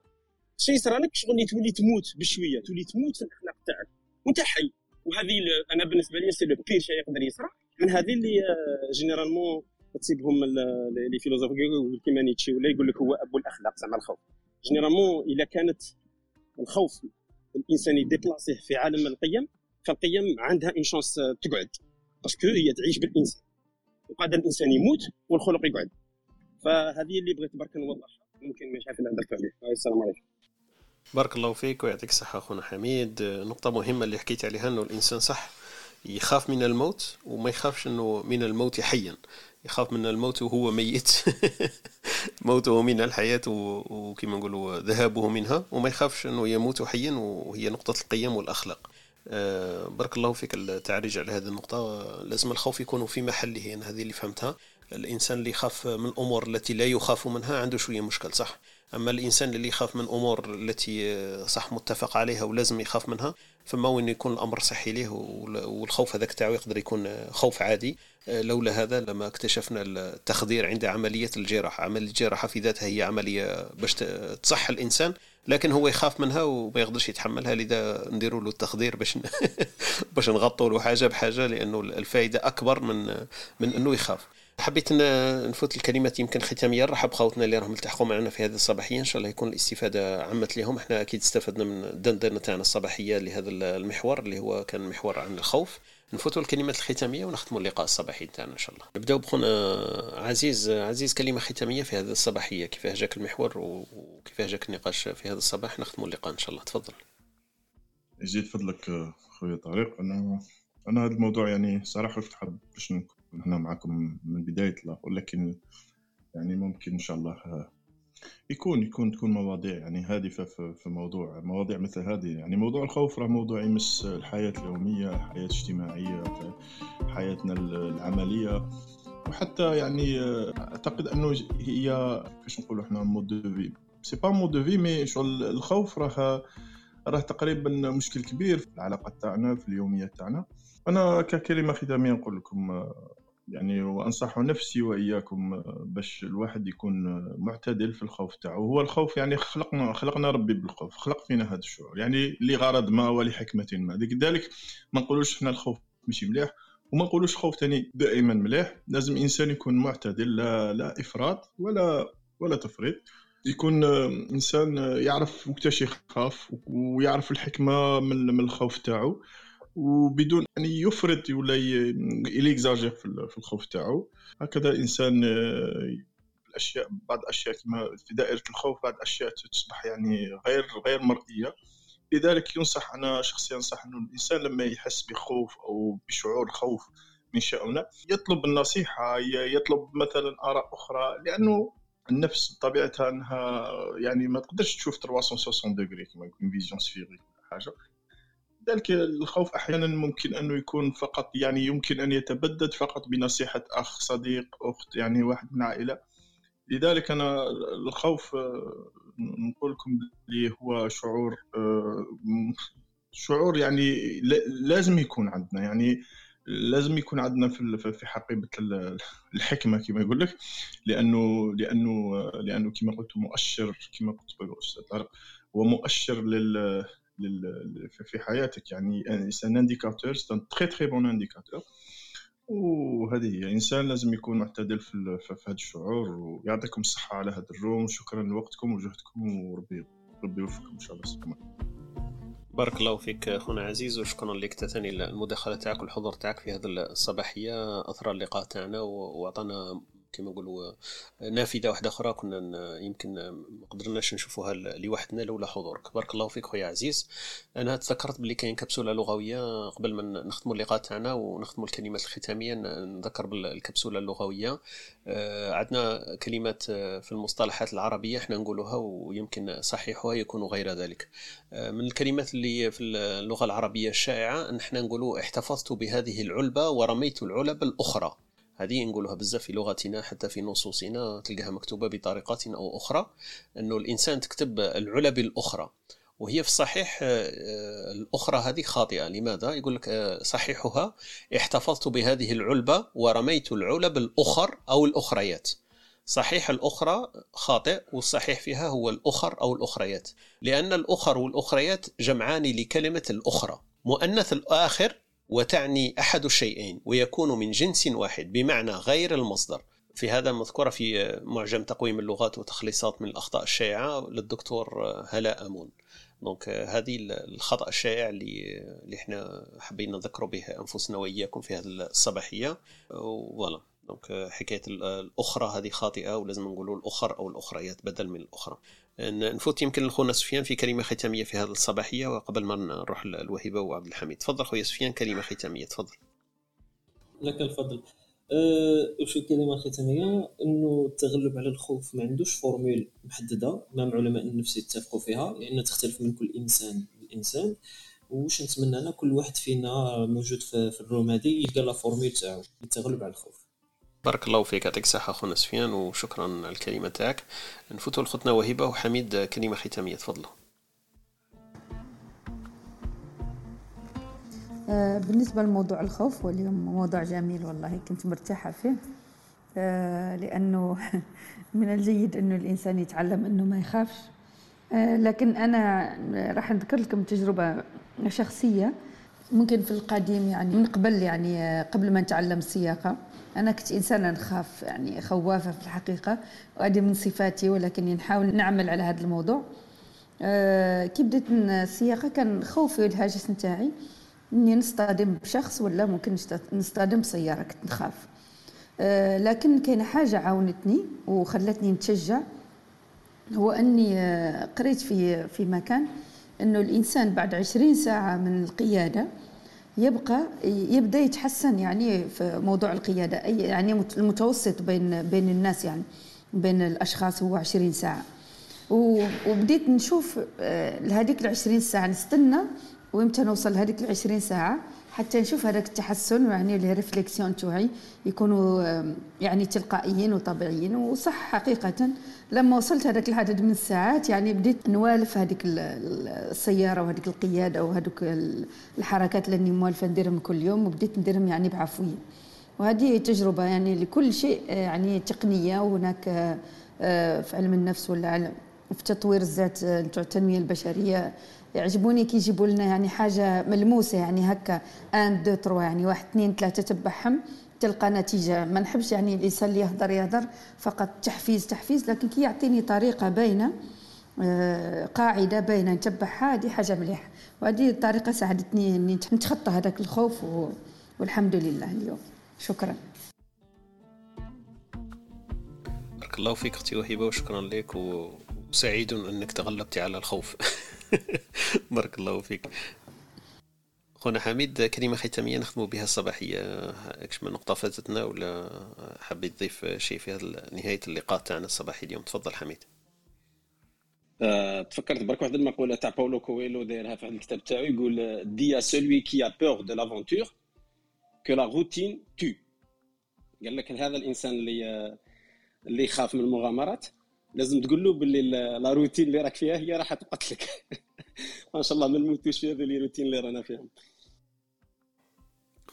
شي يصرى لك شغل تولي تموت بشوية تولي تموت في الأخلاق تاعك. وأنت حي. وهذه أنا بالنسبة لي c'est le pire شيء يقدر يصرى من هذه اللي généralement تسيبهم les philosophes كيما نيتشي ولا يقول لك هو أبو الأخلاق زعما الخوف. généralement اذا كانت الخوف الإنسان ي déplacer ه في عالم القيم فالقيم عندها une chance تقعد parce que هي تعيش بالإنسان. وقادر الإنسان يموت والخلق يقعد. فهذه اللي بغيت برك نوضحها ممكن مش عارف هدرت عليه السلام عليكم. بارك الله فيك ويعطيك الصحة أخونا حميد. نقطة مهمة اللي حكيت عليها أنه الإنسان صح يخاف من الموت وما يخافش أنه من الموت حيا. يخاف من الموت وهو ميت. موته من الحياة وكما نقولوا ذهابه منها وما يخافش أنه يموت حيا وهي نقطة القيم والأخلاق. أه بارك الله فيك التعريج على هذه النقطة. لازم الخوف يكون في محله أنا هذه اللي فهمتها. الإنسان اللي يخاف من الأمور التي لا يخاف منها عنده شوية مشكل صح؟ أما الإنسان اللي يخاف من أمور التي صح متفق عليها ولازم يخاف منها فما وين يكون الأمر صحي ليه والخوف هذاك تاعو يقدر يكون خوف عادي. لولا هذا لما اكتشفنا التخدير عند عملية الجراحة. عملية الجراحة في ذاتها هي عملية باش تصح الإنسان لكن هو يخاف منها وما يقدرش يتحملها لذا نديروا له التخدير باش باش نغطوا له حاجة بحاجة لأنه الفائدة أكبر من من أنه يخاف. حبيت نفوت الكلمات يمكن ختاميه نرحب خوتنا اللي راهم التحقوا معنا في هذه الصباحية. إن شاء الله يكون الاستفادة عمت لهم. إحنا أكيد استفدنا من الدندنة تاعنا الصباحية لهذا المحور اللي هو كان محور عن الخوف. نفوتوا الكلمات الختامية ونختموا اللقاء الصباحي تاعنا إن شاء الله. نبداو بخونا عزيز عزيز كلمة ختامية في هذه الصباحية. كيفاه جاك المحور وكيفاه جاك النقاش في هذا الصباح؟ نختموا اللقاء إن شاء الله. تفضل. يزيد فضلك خويا طارق. أنا أنا هذا الموضوع يعني صراحة كنت حاب باش هنا معكم من بداية لا ولكن يعني ممكن إن شاء الله يكون يكون تكون مواضيع يعني هادفة في موضوع مواضيع مثل هذه. يعني موضوع الخوف راه موضوع يمس الحياة اليومية الحياة الاجتماعية حياتنا العملية. وحتى يعني أعتقد أنه هي كيفاش نقولوا إحنا mode de vie c'est pas mode de vie mais شغل الخوف راه راه تقريبا مشكل كبير في العلاقات تاعنا في اليوميات تاعنا. أنا ككلمة ختامية نقول لكم يعني وأنصح نفسي وإياكم باش الواحد يكون معتدل في الخوف تاعو. هو الخوف يعني خلقنا خلقنا ربي بالخوف خلق فينا هذا الشعور. يعني لغرض ما ولحكمة ما. لذلك ما نقولوش إحنا الخوف ماشي مليح وما نقولوش خوف تاني دائما مليح. لازم إنسان يكون معتدل لا لا إفراط ولا ولا تفريط. يكون إنسان يعرف وقتاش يخاف ويعرف الحكمة من الخوف تاعو. وبدون ان يعني يفرط ولا يليكزاجير في الخوف تاعو. هكذا إنسان آه، الأشياء بعض الأشياء كما في دائرة الخوف بعض الأشياء تصبح يعني غير غير مرئية. لذلك ينصح أنا شخصيا أنصح إنه الإنسان لما يحس بخوف أو بشعور خوف من شأنه يطلب النصيحة يطلب مثلا آراء أخرى لأنه النفس بطبيعتها أنها يعني ما تقدرش تشوف 360 degrés كما يكون vision sphérique حاجة. ذلك الخوف أحيانا ممكن أنه يكون فقط يعني يمكن أن يتبدد فقط بنصيحة أخ صديق أخت يعني واحد من العائله لذلك أنا الخوف آه، نقول لكم اللي هو شعور آه، شعور يعني لازم يكون عندنا. يعني لازم يكون عندنا في حقيبة الحكمة كما يقول لك. لأنه لأنه لأنه كما قلت مؤشر كما قلت أستاذ طارق هو مؤشر في حياتك. يعني c'est un indicateur c'est un très très bon indicateur وهذه هي إنسان لازم يكون معتدل في, في هذا الشعور ويعطيكم الصحة على هذا ال room. شكرا لوقتكم وجهدكم وربي ربي يوفقكم إن شاء الله. السلام بارك الله فيك أخونا عزيز وشكرا لك ثاني المداخلة تاعك والحضور تاعك في هذه الصباحية. اثرى اللقاء تاعنا وأعطانا كما نقولوا نافذة واحدة أخرى كنا يمكن ما قدرناش نشوفوها لوحدنا لولا حضورك. بارك الله فيك خويا عزيز. أنا تذكرت بلي كاين كبسولة لغوية قبل ما نختموا اللقاء تاعنا ونختموا الكلمات الختامية نذكر بالكبسوله اللغوية. آه، عندنا كلمات في المصطلحات العربية إحنا نقولوها ويمكن صحيحها يكون غير ذلك. آه، من الكلمات اللي في اللغة العربية الشائعة نحن نقولوا احتفظت بهذه العلبة ورميت العلب الأخرى. هذه نقولها بزاف في لغتنا حتى في نصوصنا تلقاها مكتوبة بطريقة أو أخرى أنه الإنسان تكتب العلب الأخرى وهي في الصحيح آه، الأخرى هذه خاطئة. لماذا؟ يقول لك آه، صحيحها احتفظت بهذه العلبة ورميت العلب الأخر أو الأخريات. صحيح الأخرى خاطئ والصحيح فيها هو الأخر أو الأخريات. لأن الأخر والأخريات جمعان لكلمة الأخرى. مؤنث الآخر وتعني أحد الشيئين ويكون من جنس واحد بمعنى غير المصدر. في هذا مذكورة في معجم تقويم اللغة وتخليصها من الأخطاء الشائعة للدكتور هلا أمون. donc هذه الخطأ الشائع اللي اللي إحنا حابين نذكروا به أنفسنا وإياكم في هذه الصباحية. voilà donc حكاية الأخرى هذه خاطئة ولازم نقولوا الأخر أو الأخريات بدل من الأخرى. نفوت يمكن لخونا سفيان في كلمة ختامية في هذه الصباحية وقبل ما نروح للوهبه وعبد الحميد. تفضل خويا سفيان كلمة ختامية تفضل. لك الفضل. أه وش الكلمة الختامية؟ إنه التغلب على الخوف ما عندوش formule محددة امام علماء النفس يتفقوا فيها لأن تختلف من كل إنسان لإنسان. وش نتمنى أنا كل واحد فينا موجود في ال room هذه يلقى la formule تاعو للتغلب على الخوف. بارك الله فيك. يعطيك الصحة أخونا سفيان وشكرا على الكلمة تاعك. نفوتوا لخوتنا وهبة وحميد كلمة ختامية. تفضلوا آه، بالنسبة لموضوع الخوف واليوم موضوع جميل والله كنت مرتاحة فيه. آه، لأنه من الجيد أنه الإنسان يتعلم أنه ما يخافش. آه، لكن أنا راح نذكر لكم تجربة شخصية. ممكن في القديم يعني من قبل يعني قبل ما نتعلم السياقة. أنا كنت إنسانة نخاف يعني خوافة في الحقيقة وهذه من صفاتي ولكن نحاول نعمل على هذا الموضوع. كي بديت السياقة كان خوفي والهاجس نتاعي إني نصطدم بشخص ولا ممكن نصطدم بسيارة كنت نخاف. أه لكن كاينة حاجة عاونتني وخلتني نتشجع هو إني آه، قريت في في مكان إنه الإنسان بعد عشرين ساعة من القيادة يبقى يبدأ يتحسن يعني في موضوع القيادة أي يعني المتوسط بين بين الناس يعني بين الأشخاص هو عشرين ساعة. وبديت نشوف آه، لهذيك العشرين ساعة نستنى وامتى نوصل لهذيك العشرين ساعة حتى نشوف هذاك التحسن يعني les réflexions توعي يكونوا يعني تلقائيين وطبيعيين وصح حقيقة لما وصلت هذاك العدد من الساعات يعني بديت نوالف هذيك السيارة وهذيك القيادة وهذوك الحركات اللي راني موالفة نديرهم كل يوم وبديت نديرهم يعني بعفوية. وهذه تجربة يعني لكل شيء يعني تقنية وهناك آه، في علم النفس ولا في تطوير الذات نتاع التنمية البشرية. يعجبوني كي يجيبوا لنا يعني حاجة ملموسة يعني هكا un deux trois يعني واحد اثنين ثلاثة تبعهم. تلقى نتيجة. ما نحبش يعني الإنسان اللي يهضر يهضر فقط تحفيز تحفيز لكن كي يعطيني طريقة باينة آه، قاعدة باينة نتبعها هذه حاجة مليحة. وهذه الطريقة ساعدتني إني نتخطى هذاك الخوف والحمد لله اليوم. شكرا. بارك الله فيك أختي وهبه وشكرا لك وسعيد إنك تغلبتي على الخوف. بارك الله فيك. خونا حميد كلمة ختامية نختم بها الصباحية اكش من نقطة فاتتنا ولا حبيت تضيف شيء في نهاية اللقاء تاعنا الصباحي اليوم؟ تفضل حميد. أه تفكرت برك واحد المقولة تاع باولو كويلو دايرها في الكتاب تاعو يقول dis à celui qui a peur de l'aventure que la routine tue قال لك هذا الإنسان اللي اللي يخاف من المغامرات لازم تقول له باللي la routine اللي راك فيها هي راح تقتلك. ما شاء الله ما نموتوش في هذه الروتين اللي رانا فيهم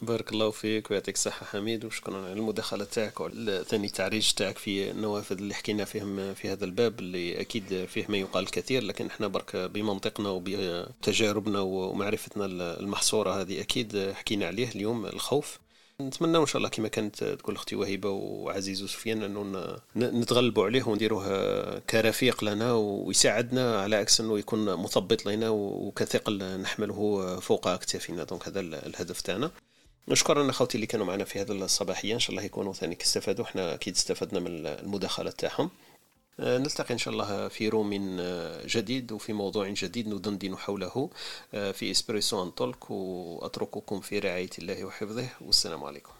بارك الله فيك ويعطيك الصحة حميد وشكرا على المداخلة تاعك ثاني تعريج تاعك في النوافذ اللي حكينا فيهم في هذا الباب اللي أكيد فيه ما يقال كثير لكن إحنا برك بمنطقنا وبتجاربنا ومعرفتنا المحصورة هذه أكيد حكينا عليه اليوم الخوف. نتمنى إن شاء الله كما كانت تقول أختي وهبه وعزيز وسفيان إنه نتغلبوا عليه ونديروه كرفيق لنا ويساعدنا على عكس إنه يكون مثبط لنا وكثقل نحمله فوق أكتافنا. donc هذا الهدف تاعنا. شكرا أخوتي اللي كانوا معنا في هذا الصباحية. إن شاء الله يكونوا ثاني استفادوا. إحنا أكيد استفدنا من المداخلات تاعهم. آه، نلتقي إن شاء الله في room جديد وفي موضوع جديد ندندن حوله آه، في إسبريسو أن تولك وأترككم في رعاية الله وحفظه. والسلام عليكم.